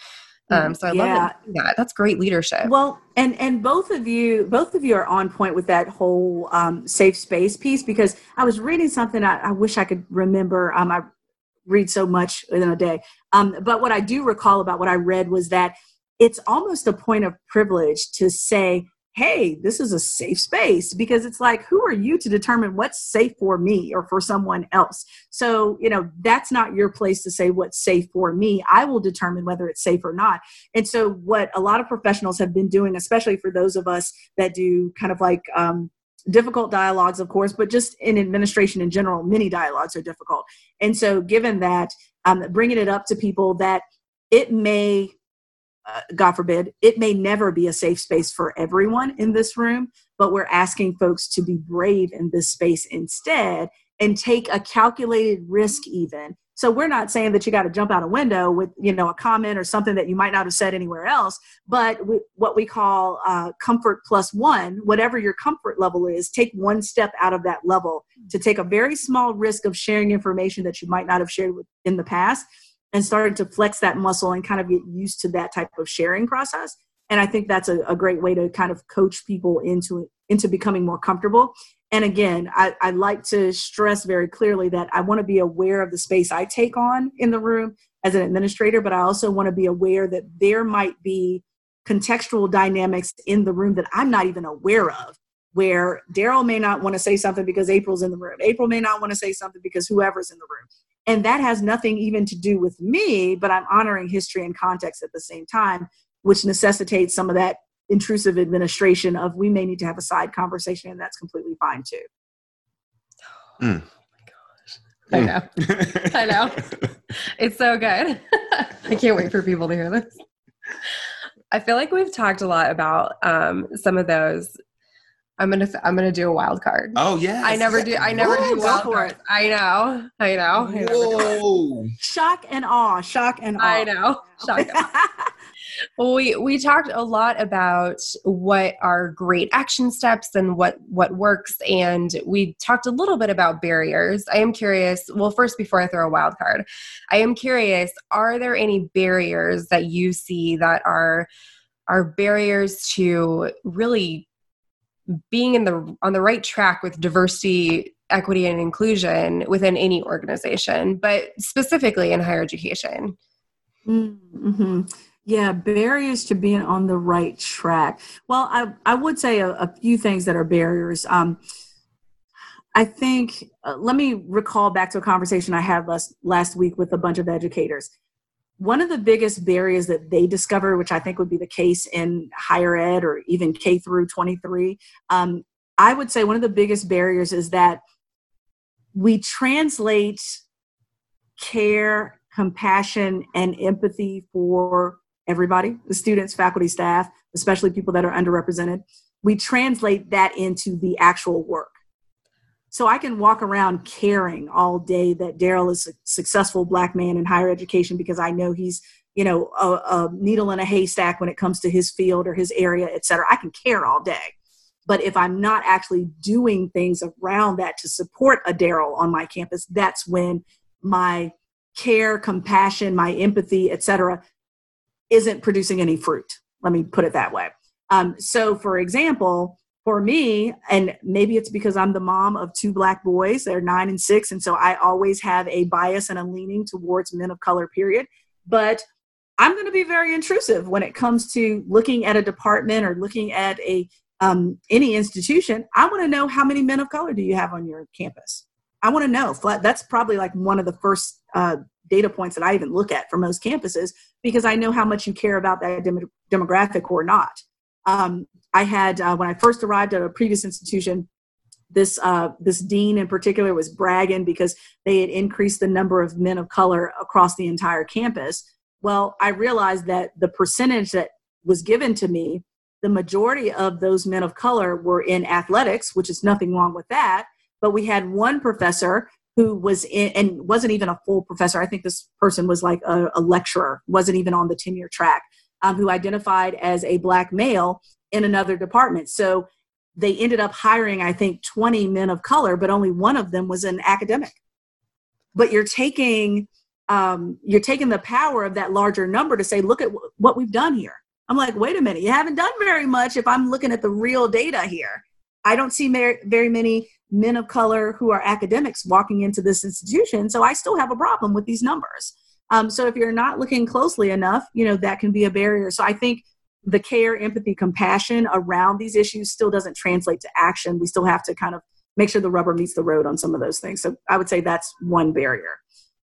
S2: um, so I yeah. love that. That's great leadership.
S3: Well, and and both of you, both of you are on point with that whole um, safe space piece because I was reading something. I, I wish I could remember. Um, I read so much in a day, um, but what I do recall about what I read was that it's almost a point of privilege to say hey, this is a safe space because it's like, who are you to determine what's safe for me or for someone else? So, you know, that's not your place to say what's safe for me. I will determine whether it's safe or not. And so, what a lot of professionals have been doing, especially for those of us that do kind of like, um, difficult dialogues of course but just in administration in general many dialogues are difficult and so given that um, bringing it up to people that it may uh, God forbid, it may never be a safe space for everyone in this room, but we're asking folks to be brave in this space instead and take a calculated risk, even. So we're not saying that you got to jump out a window with, you know, a comment or something that you might not have said anywhere else, but we, what we call uh, comfort plus one, whatever your comfort level is, take one step out of that level to take a very small risk of sharing information that you might not have shared with, in the past and started to flex that muscle and kind of get used to that type of sharing process. And I think that's a, a great way to kind of coach people into into becoming more comfortable. And again, I, I like to stress very clearly that I want to be aware of the space I take on in the room as an administrator, but I also want to be aware that there might be contextual dynamics in the room that I'm not even aware of. Where Daryl may not want to say something because April's in the room. April may not want to say something because whoever's in the room. And that has nothing even to do with me, but I'm honoring history and context at the same time, which necessitates some of that intrusive administration of we may need to have a side conversation and that's completely fine too
S2: mm. I know. I know. It's so good. I can't wait for people to hear this. I feel like we've talked a lot about um, some of those. I'm gonna I'm gonna do a wild card.
S1: Oh yeah.
S2: I never do I never Whoa, do wild cards. I know. I know.
S3: Whoa. Shock and awe. Shock and awe.
S2: I know. Shock. and awe. we we talked a lot about what are great action steps and what what works and we talked a little bit about barriers i am curious well first before i throw a wild card i am curious are there any barriers that you see that are are barriers to really being in the on the right track with diversity equity and inclusion within any organization but specifically in higher education
S3: mm-hmm. Yeah, barriers to being on the right track. Well, I, I would say a, a few things that are barriers. Um, I think, uh, let me recall back to a conversation I had last, last week with a bunch of educators. One of the biggest barriers that they discover, which I think would be the case in higher ed or even K through 23, um, I would say one of the biggest barriers is that we translate care, compassion, and empathy for everybody, the students, faculty, staff, especially people that are underrepresented. We translate that into the actual work. So I can walk around caring all day that Daryl is a successful black man in higher education because I know he's, you know, a, a needle in a haystack when it comes to his field or his area, et cetera. I can care all day. But if I'm not actually doing things around that to support a Daryl on my campus, that's when my care, compassion, my empathy, et cetera, isn't producing any fruit. Let me put it that way. Um, so, for example, for me, and maybe it's because I'm the mom of two black boys, they're nine and six, and so I always have a bias and a leaning towards men of color, period. But I'm going to be very intrusive when it comes to looking at a department or looking at a um, any institution. I want to know how many men of color do you have on your campus. I want to know. That's probably like one of the first uh, data points that I even look at for most campuses because I know how much you care about that dem- demographic or not. Um, I had uh, when I first arrived at a previous institution, this uh, this dean in particular was bragging because they had increased the number of men of color across the entire campus. Well, I realized that the percentage that was given to me, the majority of those men of color were in athletics, which is nothing wrong with that. But we had one professor who was in and wasn't even a full professor. I think this person was like a, a lecturer, wasn't even on the tenure track, um, who identified as a black male in another department. So they ended up hiring, I think, 20 men of color, but only one of them was an academic. But you're taking um, you're taking the power of that larger number to say, look at w- what we've done here. I'm like, wait a minute, you haven't done very much if I'm looking at the real data here. I don't see very many men of color who are academics walking into this institution. So I still have a problem with these numbers. Um, so if you're not looking closely enough, you know, that can be a barrier. So I think the care, empathy, compassion around these issues still doesn't translate to action. We still have to kind of make sure the rubber meets the road on some of those things. So I would say that's one barrier.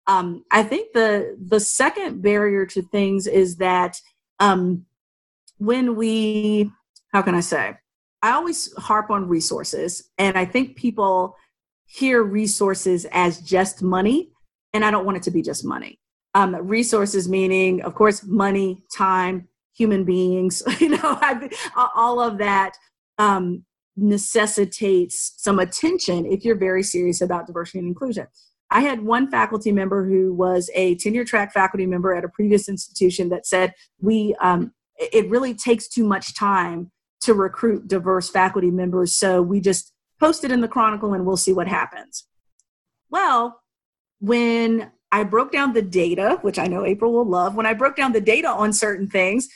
S3: Um, I think the the second barrier to things is that um, when we, how can I say, I always harp on resources, and I think people hear resources as just money, and I don't want it to be just money. Um, resources meaning, of course, money, time, human beings. You know, all of that um, necessitates some attention if you're very serious about diversity and inclusion. I had one faculty member who was a tenure track faculty member at a previous institution that said we um, it really takes too much time to recruit diverse faculty members. So we just post it in the Chronicle and we'll see what happens. Well, when I broke down the data, which I know April will love, when I broke down the data on certain things,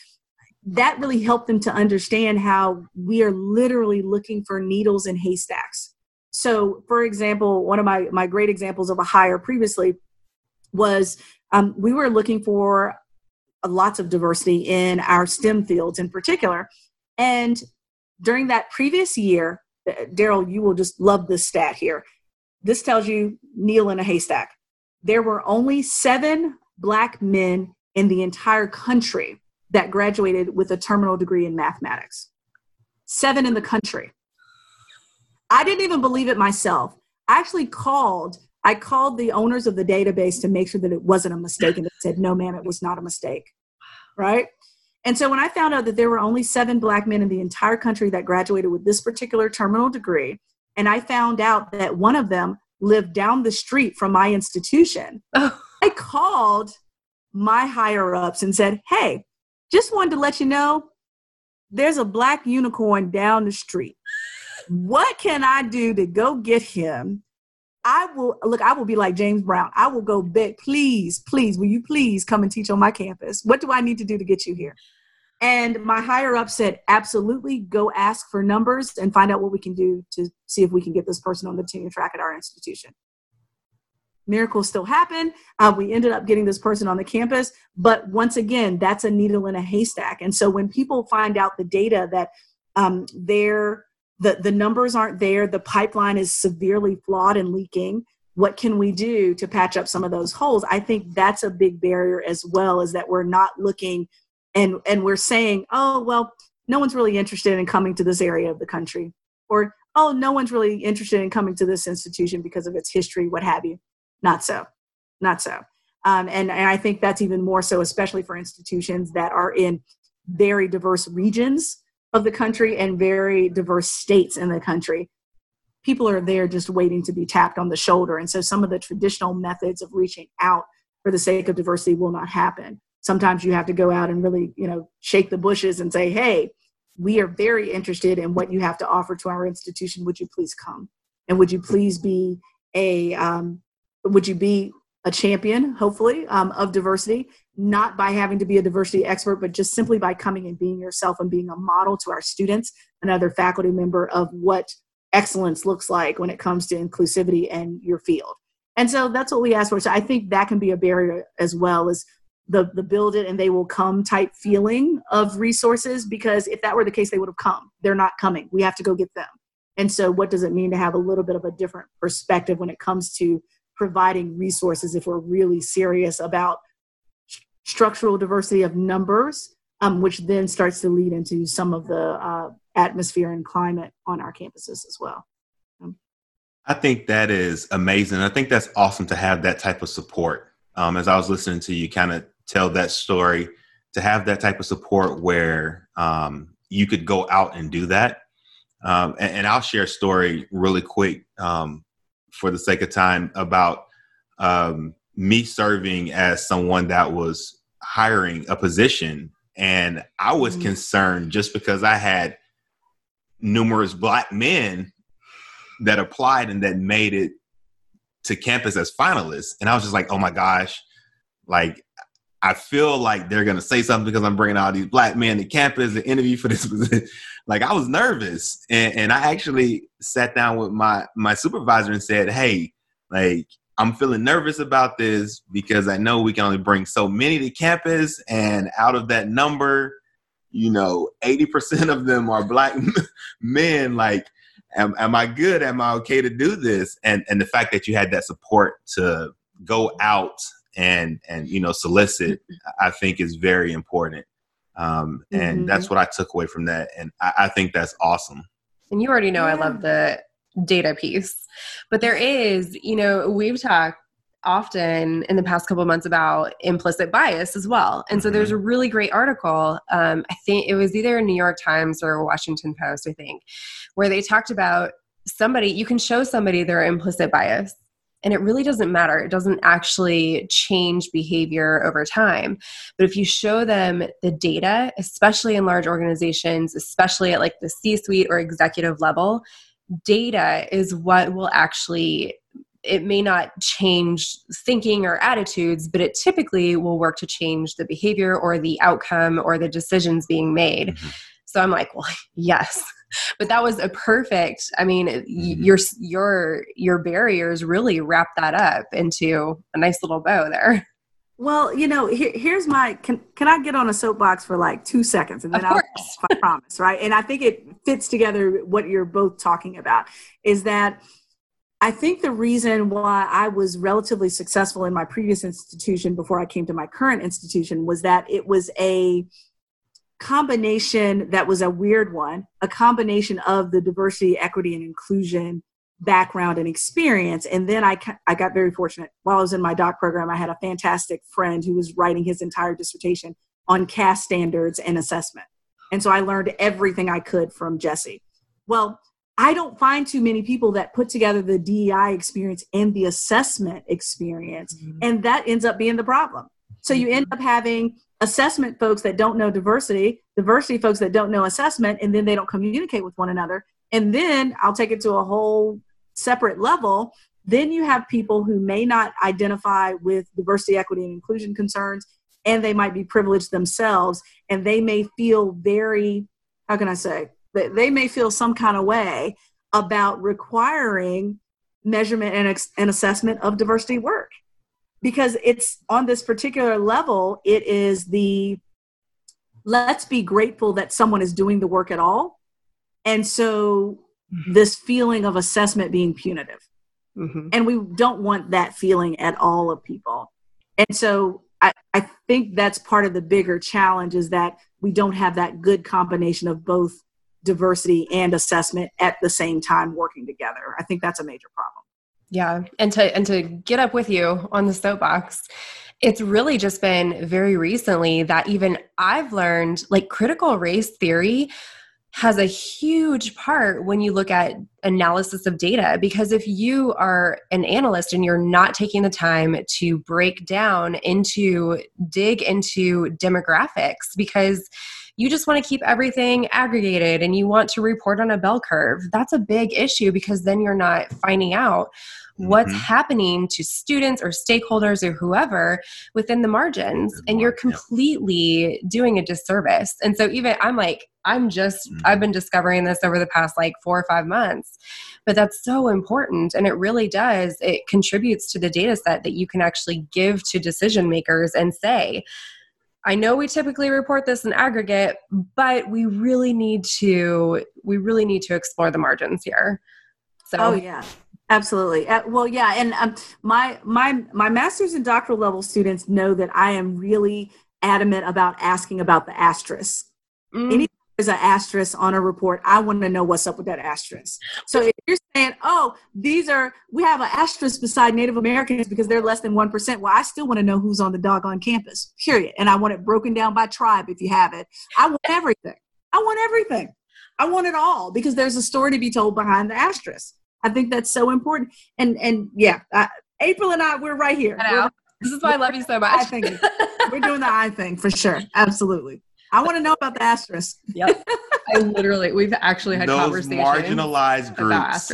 S3: that really helped them to understand how we are literally looking for needles in haystacks. So, for example, one of my, my great examples of a hire previously was um, we were looking for lots of diversity in our STEM fields in particular. And during that previous year, uh, Daryl, you will just love this stat here. This tells you needle in a haystack. There were only seven Black men in the entire country that graduated with a terminal degree in mathematics. Seven in the country. I didn't even believe it myself. I actually called I called the owners of the database to make sure that it wasn't a mistake, and they said, no, ma'am, it was not a mistake. Right? And so when I found out that there were only seven black men in the entire country that graduated with this particular terminal degree, and I found out that one of them lived down the street from my institution, oh. I called my higher ups and said, Hey, just wanted to let you know there's a black unicorn down the street. What can I do to go get him I will look, I will be like James Brown. I will go beg, please, please, will you please come and teach on my campus? What do I need to do to get you here? And my higher up said, absolutely go ask for numbers and find out what we can do to see if we can get this person on the tenure track at our institution. Miracles still happen. Uh, we ended up getting this person on the campus. But once again, that's a needle in a haystack. And so when people find out the data that um, they're the, the numbers aren't there the pipeline is severely flawed and leaking what can we do to patch up some of those holes i think that's a big barrier as well is that we're not looking and and we're saying oh well no one's really interested in coming to this area of the country or oh no one's really interested in coming to this institution because of its history what have you not so not so um, and, and i think that's even more so especially for institutions that are in very diverse regions of the country and very diverse states in the country. People are there just waiting to be tapped on the shoulder. And so some of the traditional methods of reaching out for the sake of diversity will not happen. Sometimes you have to go out and really, you know, shake the bushes and say, hey, we are very interested in what you have to offer to our institution. Would you please come? And would you please be a, um, would you be a champion, hopefully, um, of diversity, not by having to be a diversity expert, but just simply by coming and being yourself and being a model to our students, another faculty member of what excellence looks like when it comes to inclusivity and your field. And so that's what we ask for. So I think that can be a barrier as well as the the build it and they will come type feeling of resources because if that were the case they would have come. They're not coming. We have to go get them. And so what does it mean to have a little bit of a different perspective when it comes to providing resources if we're really serious about structural diversity of numbers, um, which then starts to lead into some of the uh, atmosphere and climate on our campuses as well. Um,
S1: I think that is amazing. I think that's awesome to have that type of support. Um, as I was listening to you kind of tell that story, to have that type of support where um, you could go out and do that. Um, and, and, I'll share a story really quick. Um, for the sake of time about um, me serving as someone that was hiring a position and i was mm-hmm. concerned just because i had numerous black men that applied and that made it to campus as finalists and i was just like oh my gosh like i feel like they're to say something because i'm bringing all these black men to campus to interview for this position like I was nervous, and, and I actually sat down with my my supervisor and said, "Hey, like I'm feeling nervous about this because I know we can only bring so many to campus, and out of that number, you know, 80% of them are black men. Like, am, am I good? Am I okay to do this? And and the fact that you had that support to go out and and you know solicit, I think is very important. Um, and mm-hmm. that's what I took away from that. And I, I think that's awesome.
S2: And you already know yeah. I love the data piece. But there is, you know, we've talked often in the past couple months about implicit bias as well. And so there's a mm-hmm. really great article. Um, I think it was either New York Times or Washington Post, I think, where they talked about somebody, you can show somebody their implicit bias and it really doesn't matter. It doesn't actually change behavior over time. But if you show them the data, especially in large organizations, especially at like the C suite or executive level, data is what will actually it may not change thinking or attitudes, but it typically will work to change the behavior or the outcome or the decisions being made. Mm-hmm. So I'm like, well, yes. But that was a perfect. I mean, mm-hmm. your your your barriers really wrap that up into a nice little bow there.
S3: Well, you know, here, here's my can can I get on a soapbox for like two seconds and then I'll I promise, right? And I think it fits together what you're both talking about is that I think the reason why I was relatively successful in my previous institution before I came to my current institution was that it was a combination that was a weird one, a combination of the diversity, equity, and inclusion background and experience. And then I, I got very fortunate. While I was in my doc program, I had a fantastic friend who was writing his entire dissertation on CAS standards and assessment. And so I learned everything I could from Jesse. Well, I don't find too many people that put together the DEI experience and the assessment experience. Mm-hmm. And that ends up being the problem. So you end up having assessment folks that don't know diversity, diversity folks that don't know assessment, and then they don't communicate with one another. And then I'll take it to a whole separate level, then you have people who may not identify with diversity, equity, and inclusion concerns, and they might be privileged themselves, and they may feel very, how can I say, they may feel some kind of way about requiring measurement and, and assessment of diversity work because it's on this particular level it is the let's be grateful that someone is doing the work at all and so Mm-hmm. this feeling of assessment being punitive. Mm-hmm. And we don't want that feeling at all of people. And so I, I think that's part of the bigger challenge is that we don't have that good combination of both diversity and assessment at the same time working together. I think that's a major problem.
S2: Yeah. And to and to get up with you on the soapbox, it's really just been very recently that even I've learned like critical race theory has a huge part when you look at analysis of data because if you are an analyst and you're not taking the time to break down into dig into demographics because you just want to keep everything aggregated and you want to report on a bell curve that's a big issue because then you're not finding out what's mm-hmm. happening to students or stakeholders or whoever within the margins and you're completely doing a disservice and so even i'm like i'm just mm-hmm. i've been discovering this over the past like four or five months but that's so important and it really does it contributes to the data set that you can actually give to decision makers and say I know we typically report this in aggregate, but we really need to we really need to explore the margins here.
S3: So Oh yeah. Absolutely. Uh, well, yeah, and um, my my my master's and doctoral level students know that I am really adamant about asking about the asterisk. Mm. Anytime there's an asterisk on a report, I want to know what's up with that asterisk. So if you're saying, "Oh, these are we have an asterisk beside Native Americans because they're less than one percent," well, I still want to know who's on the dog on campus. Period. And I want it broken down by tribe if you have it. I want everything. I want everything. I want it all because there's a story to be told behind the asterisk. I think that's so important. And and yeah, uh, April and I, we're right here.
S2: We're, this is why I love you so much.
S3: I think we're doing the I thing for sure. Absolutely. I want to know about the asterisk.
S2: Yep. I literally, we've actually had
S1: Those
S2: conversations.
S1: marginalized groups.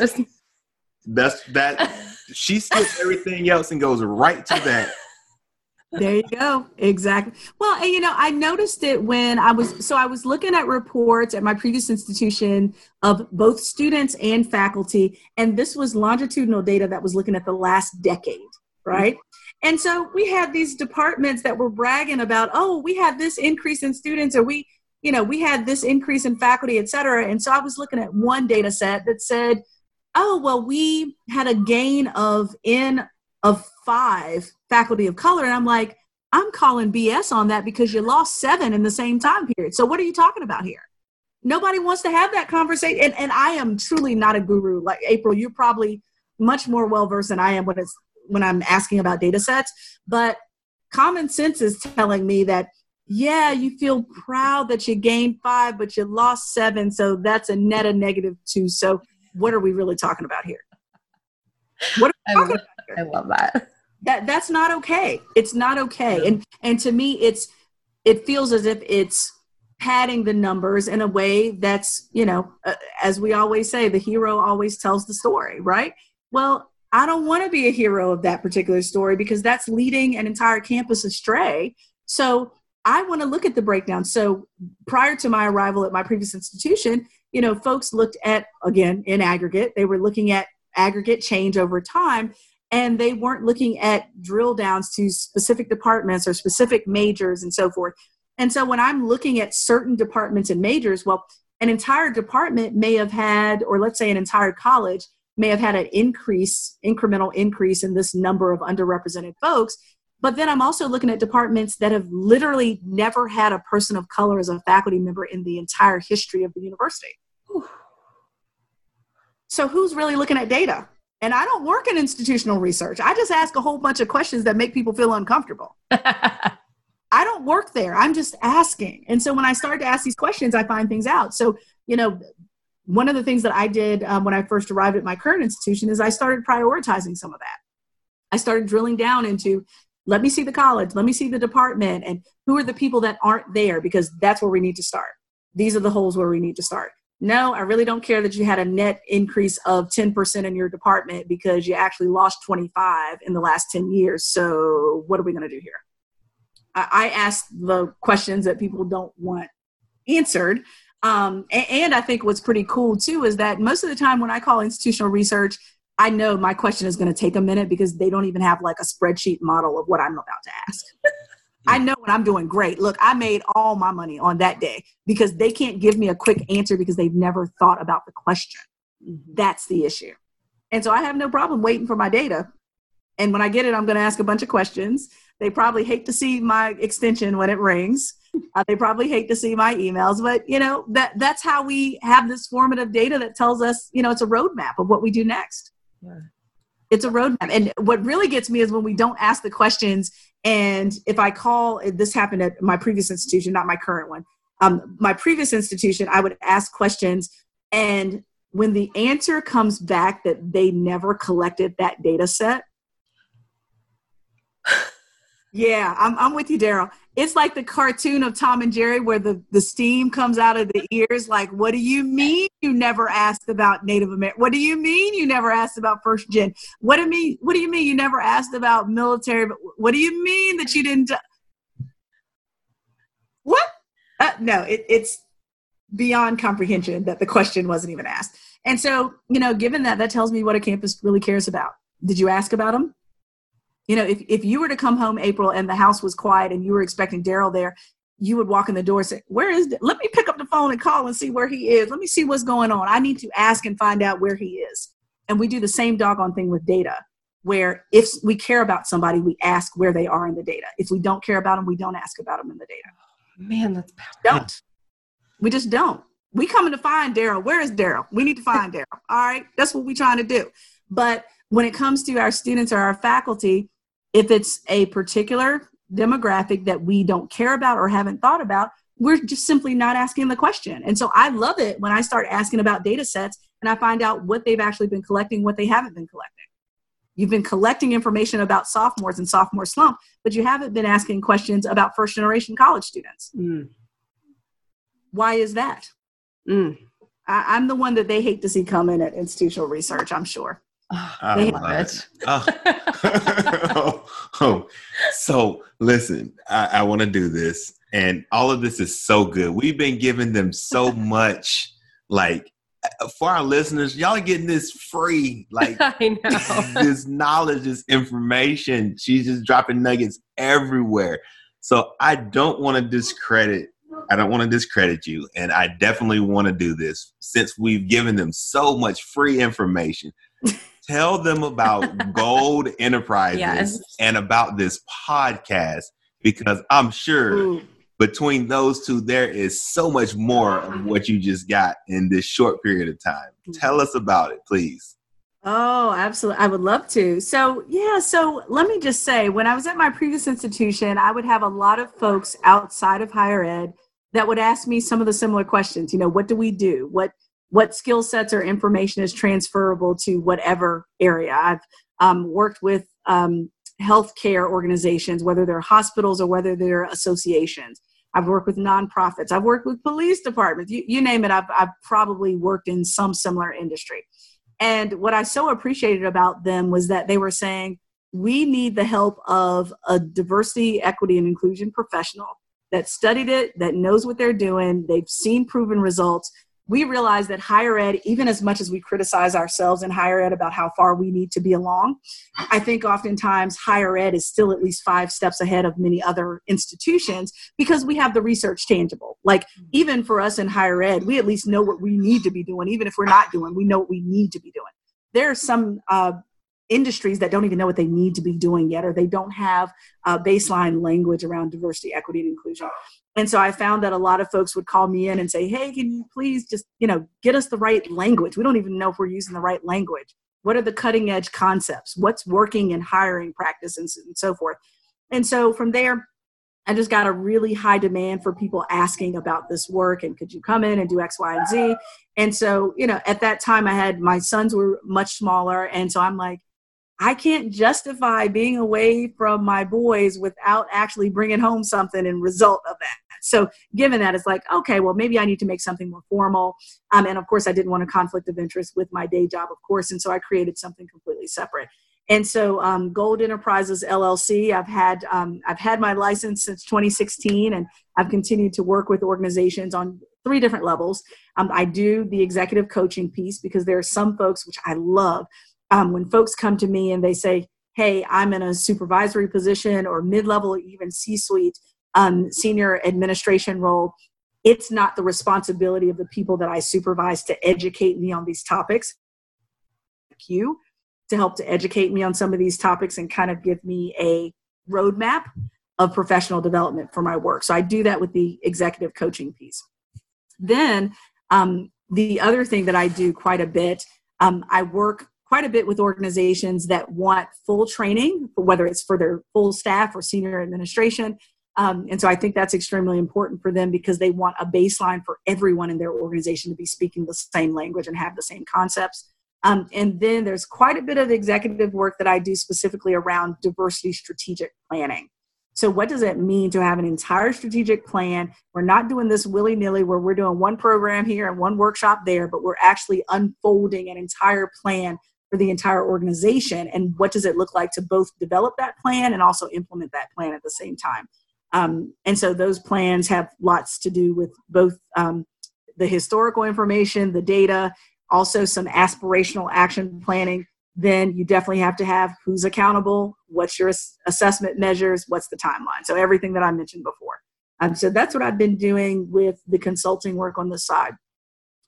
S1: That's that. she skips everything else and goes right to that.
S3: There you go. Exactly. Well, and you know, I noticed it when I was so I was looking at reports at my previous institution of both students and faculty, and this was longitudinal data that was looking at the last decade, right? And so we had these departments that were bragging about, oh, we had this increase in students, or we, you know, we had this increase in faculty, et cetera. And so I was looking at one data set that said, oh, well, we had a gain of in of five faculty of color. And I'm like, I'm calling BS on that because you lost seven in the same time period. So what are you talking about here? Nobody wants to have that conversation. And, and I am truly not a guru. Like April, you're probably much more well versed than I am when it's when I'm asking about data sets. But common sense is telling me that yeah, you feel proud that you gained five, but you lost seven. So that's a net of negative two. So what are we really talking about here?
S2: What are we talking about? I love that.
S3: That that's not okay. It's not okay. And and to me it's it feels as if it's padding the numbers in a way that's, you know, uh, as we always say, the hero always tells the story, right? Well, I don't want to be a hero of that particular story because that's leading an entire campus astray. So I want to look at the breakdown. So prior to my arrival at my previous institution, you know, folks looked at, again, in aggregate, they were looking at aggregate change over time and they weren't looking at drill downs to specific departments or specific majors and so forth. And so when I'm looking at certain departments and majors, well, an entire department may have had, or let's say an entire college may have had an increase, incremental increase in this number of underrepresented folks. But then I'm also looking at departments that have literally never had a person of color as a faculty member in the entire history of the university. So who's really looking at data? And I don't work in institutional research. I just ask a whole bunch of questions that make people feel uncomfortable. I don't work there. I'm just asking. And so when I start to ask these questions, I find things out. So, you know, one of the things that I did um, when I first arrived at my current institution is I started prioritizing some of that. I started drilling down into let me see the college, let me see the department, and who are the people that aren't there because that's where we need to start. These are the holes where we need to start. No, I really don't care that you had a net increase of 10% in your department because you actually lost 25 in the last 10 years. So, what are we going to do here? I, I ask the questions that people don't want answered um, and, and, I think what's pretty cool too is that most of the time when I call institutional research, I know my question is going to take a minute because they don't even have like a spreadsheet model of what I'm about to ask. I know when I'm doing great. Look, I made all my money on that day because they can't give me a quick answer because they've never thought about the question. Mm-hmm. That's the issue. And so I have no problem waiting for my data. And when I get it, I'm going to ask a bunch of questions. They probably hate to see my extension when it rings. Uh, they probably hate to see my emails, but you know that that's how we have this formative data that tells us, you know, it's a roadmap of what we do next. Yeah. It's a roadmap, and what really gets me is when we don't ask the questions. And if I call, this happened at my previous institution, not my current one. Um, my previous institution, I would ask questions, and when the answer comes back that they never collected that data set, yeah, I'm, I'm with you, Daryl. It's like the cartoon of Tom and Jerry where the, the steam comes out of the ears. Like, what do you mean you never asked about Native American? What do you mean you never asked about first gen? What do you mean? What do you mean you never asked about military? But what do you mean that you didn't? What? Uh, no, it, it's beyond comprehension that the question wasn't even asked. And so, you know, given that, that tells me what a campus really cares about. Did you ask about them? You know, if, if you were to come home April and the house was quiet and you were expecting Daryl there, you would walk in the door and say, Where is, let me pick up the phone and call and see where he is. Let me see what's going on. I need to ask and find out where he is. And we do the same doggone thing with data, where if we care about somebody, we ask where they are in the data. If we don't care about them, we don't ask about them in the data.
S2: Man, that's
S3: powerful. Don't. We just don't. We coming to find Daryl. Where is Daryl? We need to find Daryl. All right. That's what we're trying to do. But when it comes to our students or our faculty, if it's a particular demographic that we don't care about or haven't thought about, we're just simply not asking the question. And so I love it when I start asking about data sets and I find out what they've actually been collecting, what they haven't been collecting. You've been collecting information about sophomores and sophomore slump, but you haven't been asking questions about first generation college students. Mm. Why is that? Mm. I, I'm the one that they hate to see come in at institutional research, I'm sure.
S1: Oh, I love it. Oh. oh. oh. So listen, I, I want to do this, and all of this is so good. We've been giving them so much, like uh, for our listeners, y'all are getting this free, like this knowledge, this information. She's just dropping nuggets everywhere. So I don't want to discredit. I don't want to discredit you, and I definitely want to do this since we've given them so much free information tell them about Gold Enterprises yes. and about this podcast because I'm sure Ooh. between those two, there is so much more of what you just got in this short period of time. Mm-hmm. Tell us about it, please.
S3: Oh, absolutely. I would love to. So, yeah, so let me just say when I was at my previous institution, I would have a lot of folks outside of higher ed that would ask me some of the similar questions. You know, what do we do? What what skill sets or information is transferable to whatever area. I've um, worked with um, healthcare organizations, whether they're hospitals or whether they're associations. I've worked with nonprofits. I've worked with police departments. You, you name it. I've, I've probably worked in some similar industry. And what I so appreciated about them was that they were saying, we need the help of a diversity, equity, and inclusion professional that studied it, that knows what they're doing, they've seen proven results. We realize that higher ed, even as much as we criticize ourselves in higher ed about how far we need to be along, I think oftentimes higher ed is still at least five steps ahead of many other institutions because we have the research tangible. Like, even for us in higher ed, we at least know what we need to be doing. Even if we're not doing, we know what we need to be doing. There are some uh, industries that don't even know what they need to be doing yet, or they don't have baseline language around diversity, equity, and inclusion. And so I found that a lot of folks would call me in and say, "Hey, can you please just you know get us the right language? We don't even know if we're using the right language. What are the cutting edge concepts? What's working in hiring practice and, and so forth?" And so from there, I just got a really high demand for people asking about this work and could you come in and do X, Y, and Z. And so, you know, at that time I had my sons were much smaller. And so I'm like, I can't justify being away from my boys without actually bringing home something in result of that. So, given that, it's like, okay, well, maybe I need to make something more formal. Um, and of course, I didn't want a conflict of interest with my day job, of course. And so I created something completely separate. And so, um, Gold Enterprises LLC, I've had um, I've had my license since 2016, and I've continued to work with organizations on three different levels. Um, I do the executive coaching piece because there are some folks which I love um, when folks come to me and they say, hey, I'm in a supervisory position or mid level, even C suite, um, senior administration role, it's not the responsibility of the people that I supervise to educate me on these topics. You to help to educate me on some of these topics and kind of give me a roadmap of professional development for my work. So I do that with the executive coaching piece. Then um, the other thing that I do quite a bit, um, I work quite a bit with organizations that want full training, whether it's for their full staff or senior administration. Um, and so I think that's extremely important for them because they want a baseline for everyone in their organization to be speaking the same language and have the same concepts. Um, and then there's quite a bit of executive work that I do specifically around diversity strategic planning. So, what does it mean to have an entire strategic plan? We're not doing this willy nilly where we're doing one program here and one workshop there, but we're actually unfolding an entire plan for the entire organization and what does it look like to both develop that plan and also implement that plan at the same time. Um, and so those plans have lots to do with both um, the historical information the data also some aspirational action planning. Then you definitely have to have who's accountable what's your assessment measures what's the timeline. So everything that i mentioned before. Um, so that's what i've been doing with the consulting work on the side.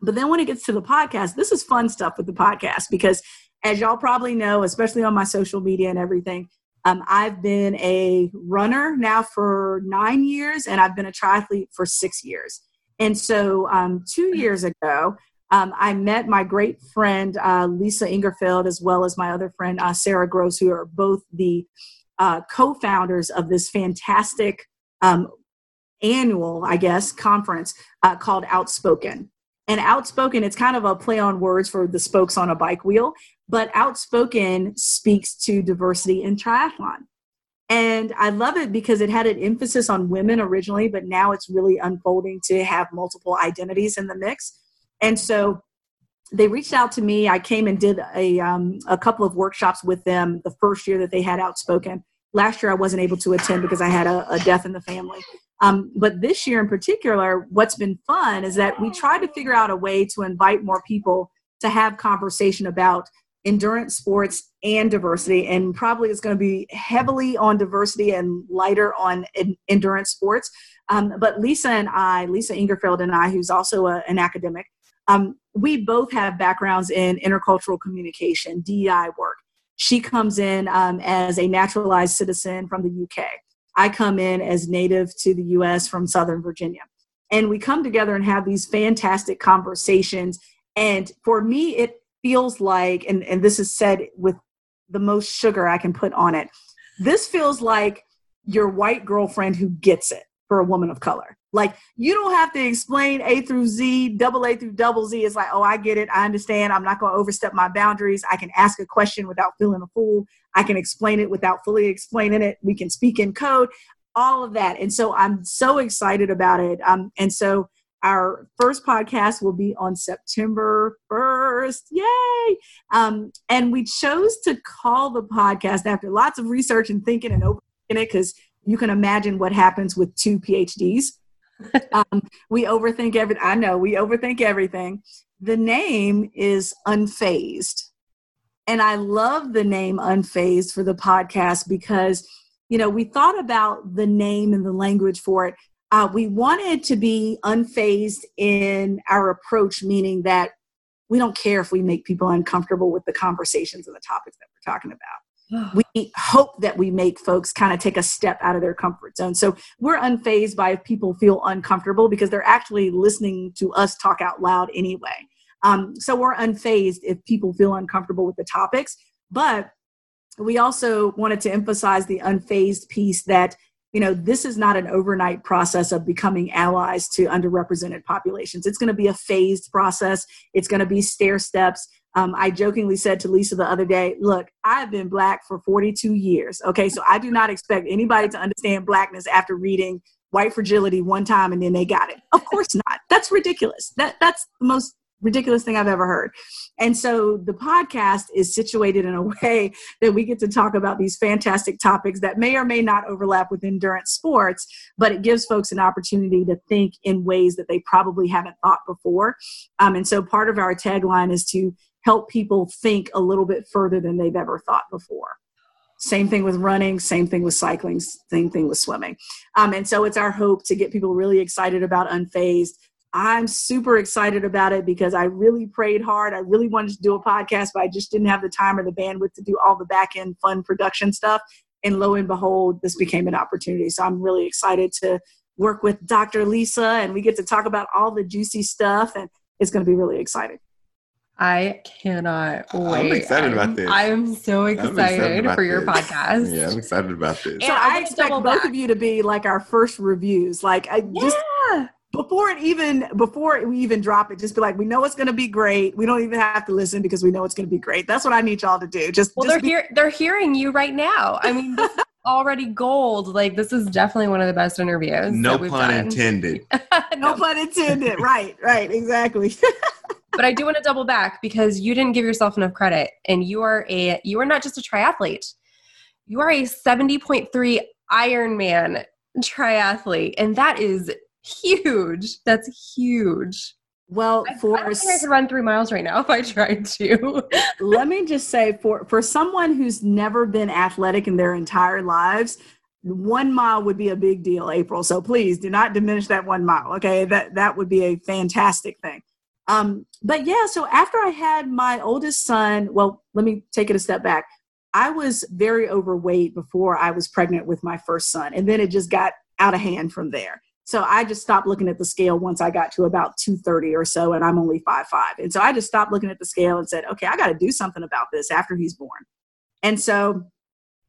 S3: But then when it gets to the podcast this is fun stuff with the podcast because as y'all probably know, especially on my social media and everything, um, I've been a runner now for nine years, and I've been a triathlete for six years. And so, um, two years ago, um, I met my great friend uh, Lisa Ingerfeld, as well as my other friend uh, Sarah Gross, who are both the uh, co-founders of this fantastic um, annual, I guess, conference uh, called Outspoken. And Outspoken, it's kind of a play on words for the spokes on a bike wheel but outspoken speaks to diversity in triathlon. And i love it because it had an emphasis on women originally but now it's really unfolding to have multiple identities in the mix. And so they reached out to me. I came and did a, um, a couple of workshops with them the first year that they had outspoken. Last year i wasn't able to attend because i had a, a death in the family. Um, but this year in particular what's been fun is that we tried to figure out a way to invite more people to have conversation about endurance sports and diversity and probably it's going to be heavily on diversity and lighter on endurance sports. Um, but lisa and i lisa ingerfeld and i who's also a, an academic um, we both have backgrounds in intercultural communication dei work. She comes in um, as a naturalized citizen from the uk i come in as native to the us from southern virginia. And we come together and have these fantastic conversations. And for me it feels like, and, and this is said with the most sugar I can put on it, this feels like your white girlfriend who gets it for a woman of color. Like you don't have to explain A through Z, double A through double Z. It's like, oh, I get it. I understand. I'm not going to overstep my boundaries. I can ask a question without feeling a fool. I can explain it without fully explaining it. We can speak in code, all of that. And so I'm so excited about it. Um, and so our first podcast will be on September 1st. Yay! Um, and we chose to call the podcast after lots of research and thinking and opening it because you can imagine what happens with two PhDs. um, we overthink everything. I know we overthink everything. The name is Unfazed. And I love the name Unfazed for the podcast because, you know, we thought about the name and the language for it. Uh, we wanted to be unfazed in our approach, meaning that we don't care if we make people uncomfortable with the conversations and the topics that we're talking about. we hope that we make folks kind of take a step out of their comfort zone. So we're unfazed by if people feel uncomfortable because they're actually listening to us talk out loud anyway. Um, so we're unfazed if people feel uncomfortable with the topics. But we also wanted to emphasize the unfazed piece that you know this is not an overnight process of becoming allies to underrepresented populations. It's going to be a phased process. It's going to be stair steps. Um, i jokingly said to lisa the other day look i've been black for 42 years okay? So i do not expect anybody to understand blackness after reading white fragility one time and then they got it. Of course not. That's ridiculous. That that's the most ridiculous thing I've ever heard. And so the podcast is situated in a way that we get to talk about these fantastic topics that may or may not overlap with endurance sports, but it gives folks an opportunity to think in ways that they probably haven't thought before. Um, and so part of our tagline is to help people think a little bit further than they've ever thought before. Same thing with running, same thing with cycling, same thing with swimming. Um, and so it's our hope to get people really excited about Unfazed, I'm super excited about it because I really prayed hard. I really wanted to do a podcast, but I just didn't have the time or the bandwidth to do all the back end fun production stuff. And lo and behold, this became an opportunity. So I'm really excited to work with Dr. Lisa and we get to talk about all the juicy stuff. And it's going to be really exciting.
S2: I cannot wait.
S1: I'm excited about this.
S2: I'm so excited, excited for your this. podcast.
S1: Yeah, I'm excited about this.
S3: So I expect both back. of you to be like our first reviews. Like I yeah. just before it even before we even drop it, just be like, we know it's going to be great. We don't even have to listen because we know it's going to be great. That's what I need y'all to do. Just
S2: well,
S3: just
S2: they're be- they're hearing you right now. I mean, this is already gold. Like this is definitely one of the best interviews.
S1: No pun done. intended.
S3: no. no pun intended. right. Right. Exactly.
S2: but I do want to double back because you didn't give yourself enough credit, and you are a you are not just a triathlete. You are a 70.3 Ironman triathlete, and that is huge. That's huge.
S3: Well, for
S2: I, I think I could run three miles right now if I tried to.
S3: let me just say, for for someone who's never been athletic in their entire lives, one mile would be a big deal, April. So please do not diminish that one mile. Okay, that that would be a fantastic thing. Um, but yeah, so after I had my oldest son, well, let me take it a step back. I was very overweight before I was pregnant with my first son, and then it just got out of hand from there. So I just stopped looking at the scale once I got to about 230 or so, and I'm only five five. And so I just stopped looking at the scale and said, okay, I got to do something about this after he's born. And so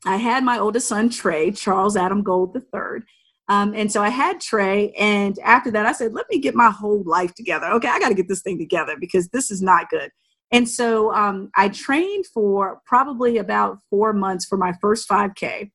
S3: I had my oldest son, Trey, Charles Adam Gold III. Um, and so I had Trey, and after that, I said, let me get my whole life together. Okay, I got to get this thing together because this is not good. And so um, I trained for probably about four months for my first 5K.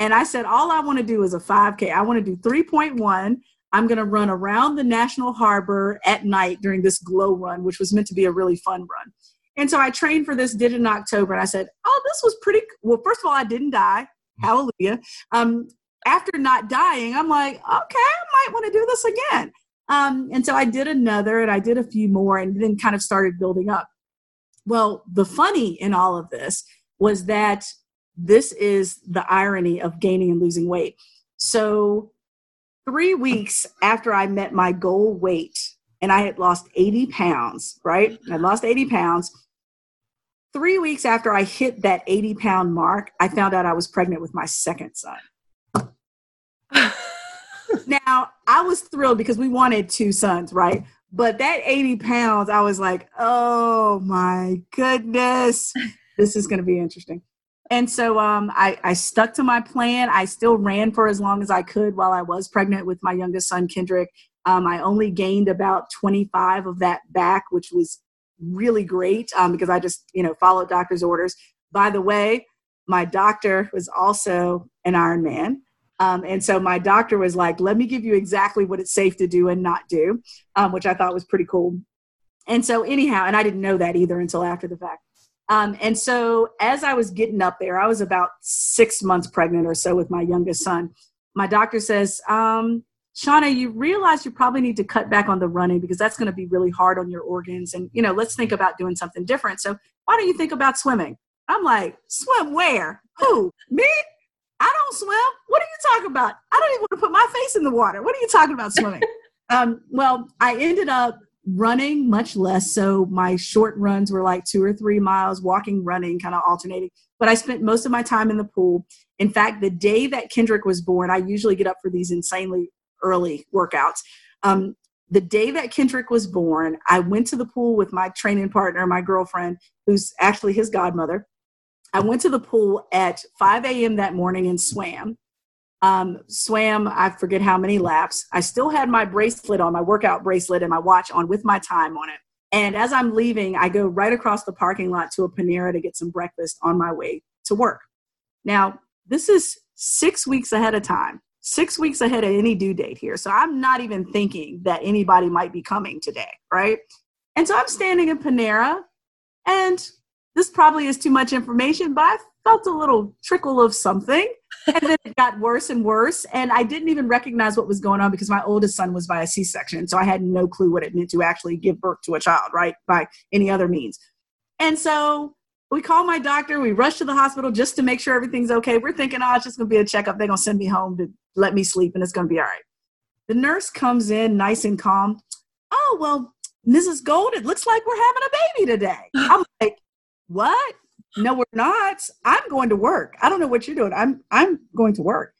S3: And I said, all I want to do is a 5K. I want to do 3.1. I'm going to run around the National Harbor at night during this glow run, which was meant to be a really fun run. And so I trained for this, did it in October, and I said, oh, this was pretty well. First of all, I didn't die. Hallelujah. Um, after not dying, I'm like, okay, I might want to do this again. Um, and so I did another and I did a few more and then kind of started building up. Well, the funny in all of this was that this is the irony of gaining and losing weight. So, three weeks after I met my goal weight, and I had lost 80 pounds, right? I lost 80 pounds. Three weeks after I hit that 80 pound mark, I found out I was pregnant with my second son. now, I was thrilled because we wanted two sons, right? But that 80 pounds, I was like, oh my goodness, this is going to be interesting. And so um, I, I stuck to my plan. I still ran for as long as I could while I was pregnant with my youngest son, Kendrick. Um, I only gained about 25 of that back, which was really great um, because I just, you know, followed doctor's orders. By the way, my doctor was also an Ironman. Um, and so my doctor was like, let me give you exactly what it's safe to do and not do, um, which I thought was pretty cool. And so, anyhow, and I didn't know that either until after the fact. Um, and so, as I was getting up there, I was about six months pregnant or so with my youngest son. My doctor says, um, Shauna, you realize you probably need to cut back on the running because that's going to be really hard on your organs. And, you know, let's think about doing something different. So, why don't you think about swimming? I'm like, swim where? Who? Me? I don't swim. What are you talking about? I don't even want to put my face in the water. What are you talking about swimming? um, well, I ended up running much less. So my short runs were like two or three miles, walking, running, kind of alternating. But I spent most of my time in the pool. In fact, the day that Kendrick was born, I usually get up for these insanely early workouts. Um, the day that Kendrick was born, I went to the pool with my training partner, my girlfriend, who's actually his godmother. I went to the pool at 5 a.m. that morning and swam. Um, swam, I forget how many laps. I still had my bracelet on, my workout bracelet, and my watch on with my time on it. And as I'm leaving, I go right across the parking lot to a Panera to get some breakfast on my way to work. Now, this is six weeks ahead of time, six weeks ahead of any due date here. So I'm not even thinking that anybody might be coming today, right? And so I'm standing in Panera and this probably is too much information, but I felt a little trickle of something. and then it got worse and worse. And I didn't even recognize what was going on because my oldest son was by a C section. So I had no clue what it meant to actually give birth to a child, right? By any other means. And so we call my doctor. We rush to the hospital just to make sure everything's okay. We're thinking, oh, it's just going to be a checkup. They're going to send me home to let me sleep and it's going to be all right. The nurse comes in nice and calm. Oh, well, Mrs. Gold, it looks like we're having a baby today. I'm like, what? No, we're not. I'm going to work. I don't know what you're doing. I'm I'm going to work.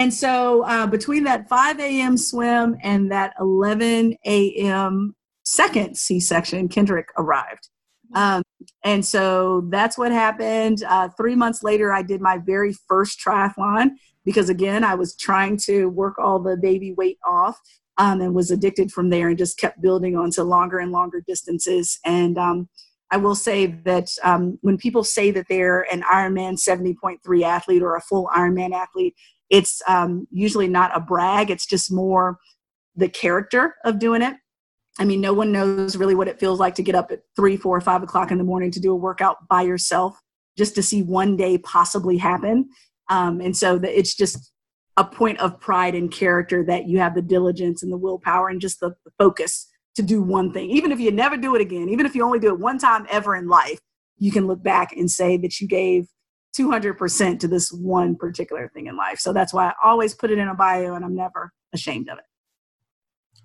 S3: And so uh, between that 5 a.m. swim and that 11 a.m. second C-section, Kendrick arrived. Um, and so that's what happened. Uh, three months later, I did my very first triathlon because, again, I was trying to work all the baby weight off um, and was addicted from there and just kept building on to longer and longer distances. And um, I will say that um, when people say that they're an Ironman 70.3 athlete or a full Ironman athlete, it's um, usually not a brag. It's just more the character of doing it. I mean, no one knows really what it feels like to get up at three, four, five o'clock in the morning to do a workout by yourself just to see one day possibly happen. Um, and so the, it's just a point of pride and character that you have the diligence and the willpower and just the, the focus to do one thing. Even if you never do it again, even if you only do it one time ever in life, you can look back and say that you gave 200% to this one particular thing in life. So that's why I always put it in a bio and I'm never ashamed of it.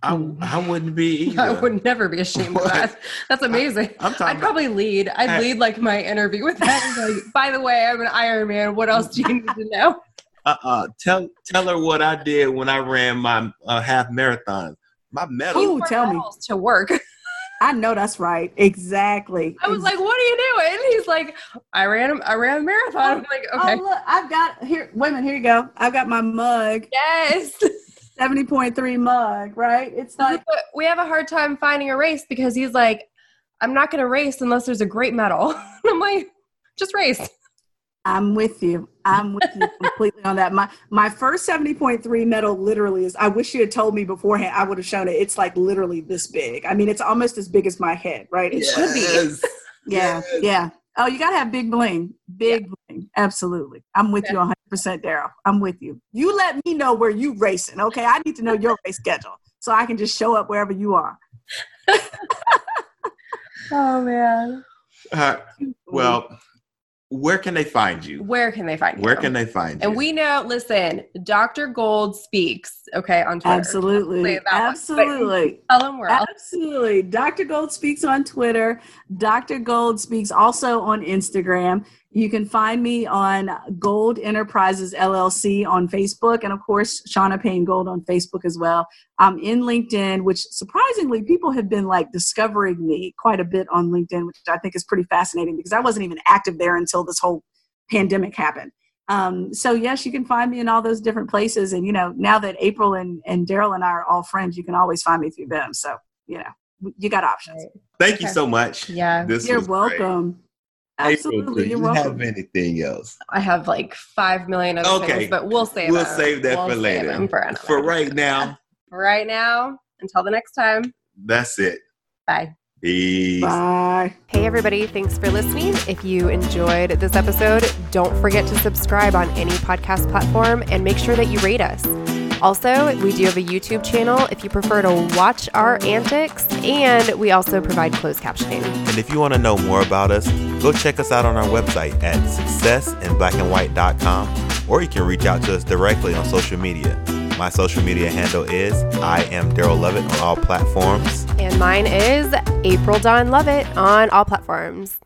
S1: I, I wouldn't be either.
S2: I would never be ashamed of that. That's amazing. I, am talking I'd probably lead. I'd I, lead like my interview with that. Like, By the way, I'm an Ironman. What else do you need to know?
S1: Uh-uh. Tell tell her what I did when I ran my uh, half marathon my medal.
S3: Ooh, tell me
S2: to work.
S3: I know that's right. Exactly.
S2: I was like, "What are you doing?" He's like, "I ran, I ran a marathon." I'm like, oh, "Okay."
S3: Oh, look, I've got here. Women. Here you go. I've got my mug.
S2: Yes.
S3: Seventy point three mug. Right. It's like
S2: we have a hard time finding a race because he's like, "I'm not going to race unless there's a great medal." I'm like, "Just race."
S3: I'm with you. I'm with you completely on that. My my first 70.3 medal literally is I wish you had told me beforehand, I would have shown it. It's like literally this big. I mean, it's almost as big as my head, right? It yes. should be. Yeah, yes. yeah. Oh, you gotta have big bling. Big yeah. bling. Absolutely. I'm with yeah. you 100%, Daryl. I'm with you. You let me know where you racing, okay? I need to know your race schedule so I can just show up wherever you are.
S2: oh man.
S1: Uh, well, where can they find you?
S2: Where can they find you?
S1: Where can they find you?
S2: And we know, listen, Dr. Gold speaks, okay, on Twitter.
S3: Absolutely. Absolutely.
S2: Tell them where
S3: Absolutely. Dr. Gold speaks on Twitter. Dr. Gold speaks also on Instagram. You can find me on Gold Enterprises LLC on Facebook, and of course, Shauna Payne Gold on Facebook as well. I'm in LinkedIn, which surprisingly, people have been like discovering me quite a bit on LinkedIn, which I think is pretty fascinating because I wasn't even active there until this whole pandemic happened. Um, so yes, you can find me in all those different places. And you know, now that April and, and Daryl and I are all friends, you can always find me through them. So you know, you got options.
S1: Thank okay. you so much.
S2: Yeah,
S3: this you're welcome. Great. Absolutely.
S1: do
S3: You're
S1: you
S3: welcome.
S1: have anything else?
S2: I have like five million other
S1: Okay.
S2: things, but we'll save
S1: We'll
S2: them.
S1: save that
S2: We'll
S1: for
S2: save
S1: later.
S2: them For,
S1: For right now,
S2: For right now, until the next time.
S1: that's it.
S2: Bye.
S1: Peace.
S3: Bye.
S2: Hey, everybody. Thanks for listening. If you enjoyed this episode, don't forget to subscribe on any podcast platform and make sure that you rate us. Also, we do have a YouTube channel if you prefer to watch our antics, and we also provide closed captioning.
S1: And if you want to know more about us, go check us out on our website at successinblackandwhite.com or you can reach out to us directly on social media. My social media handle is I am Daryl Lovett on all platforms.
S2: And mine is April Dawn Lovett on all platforms.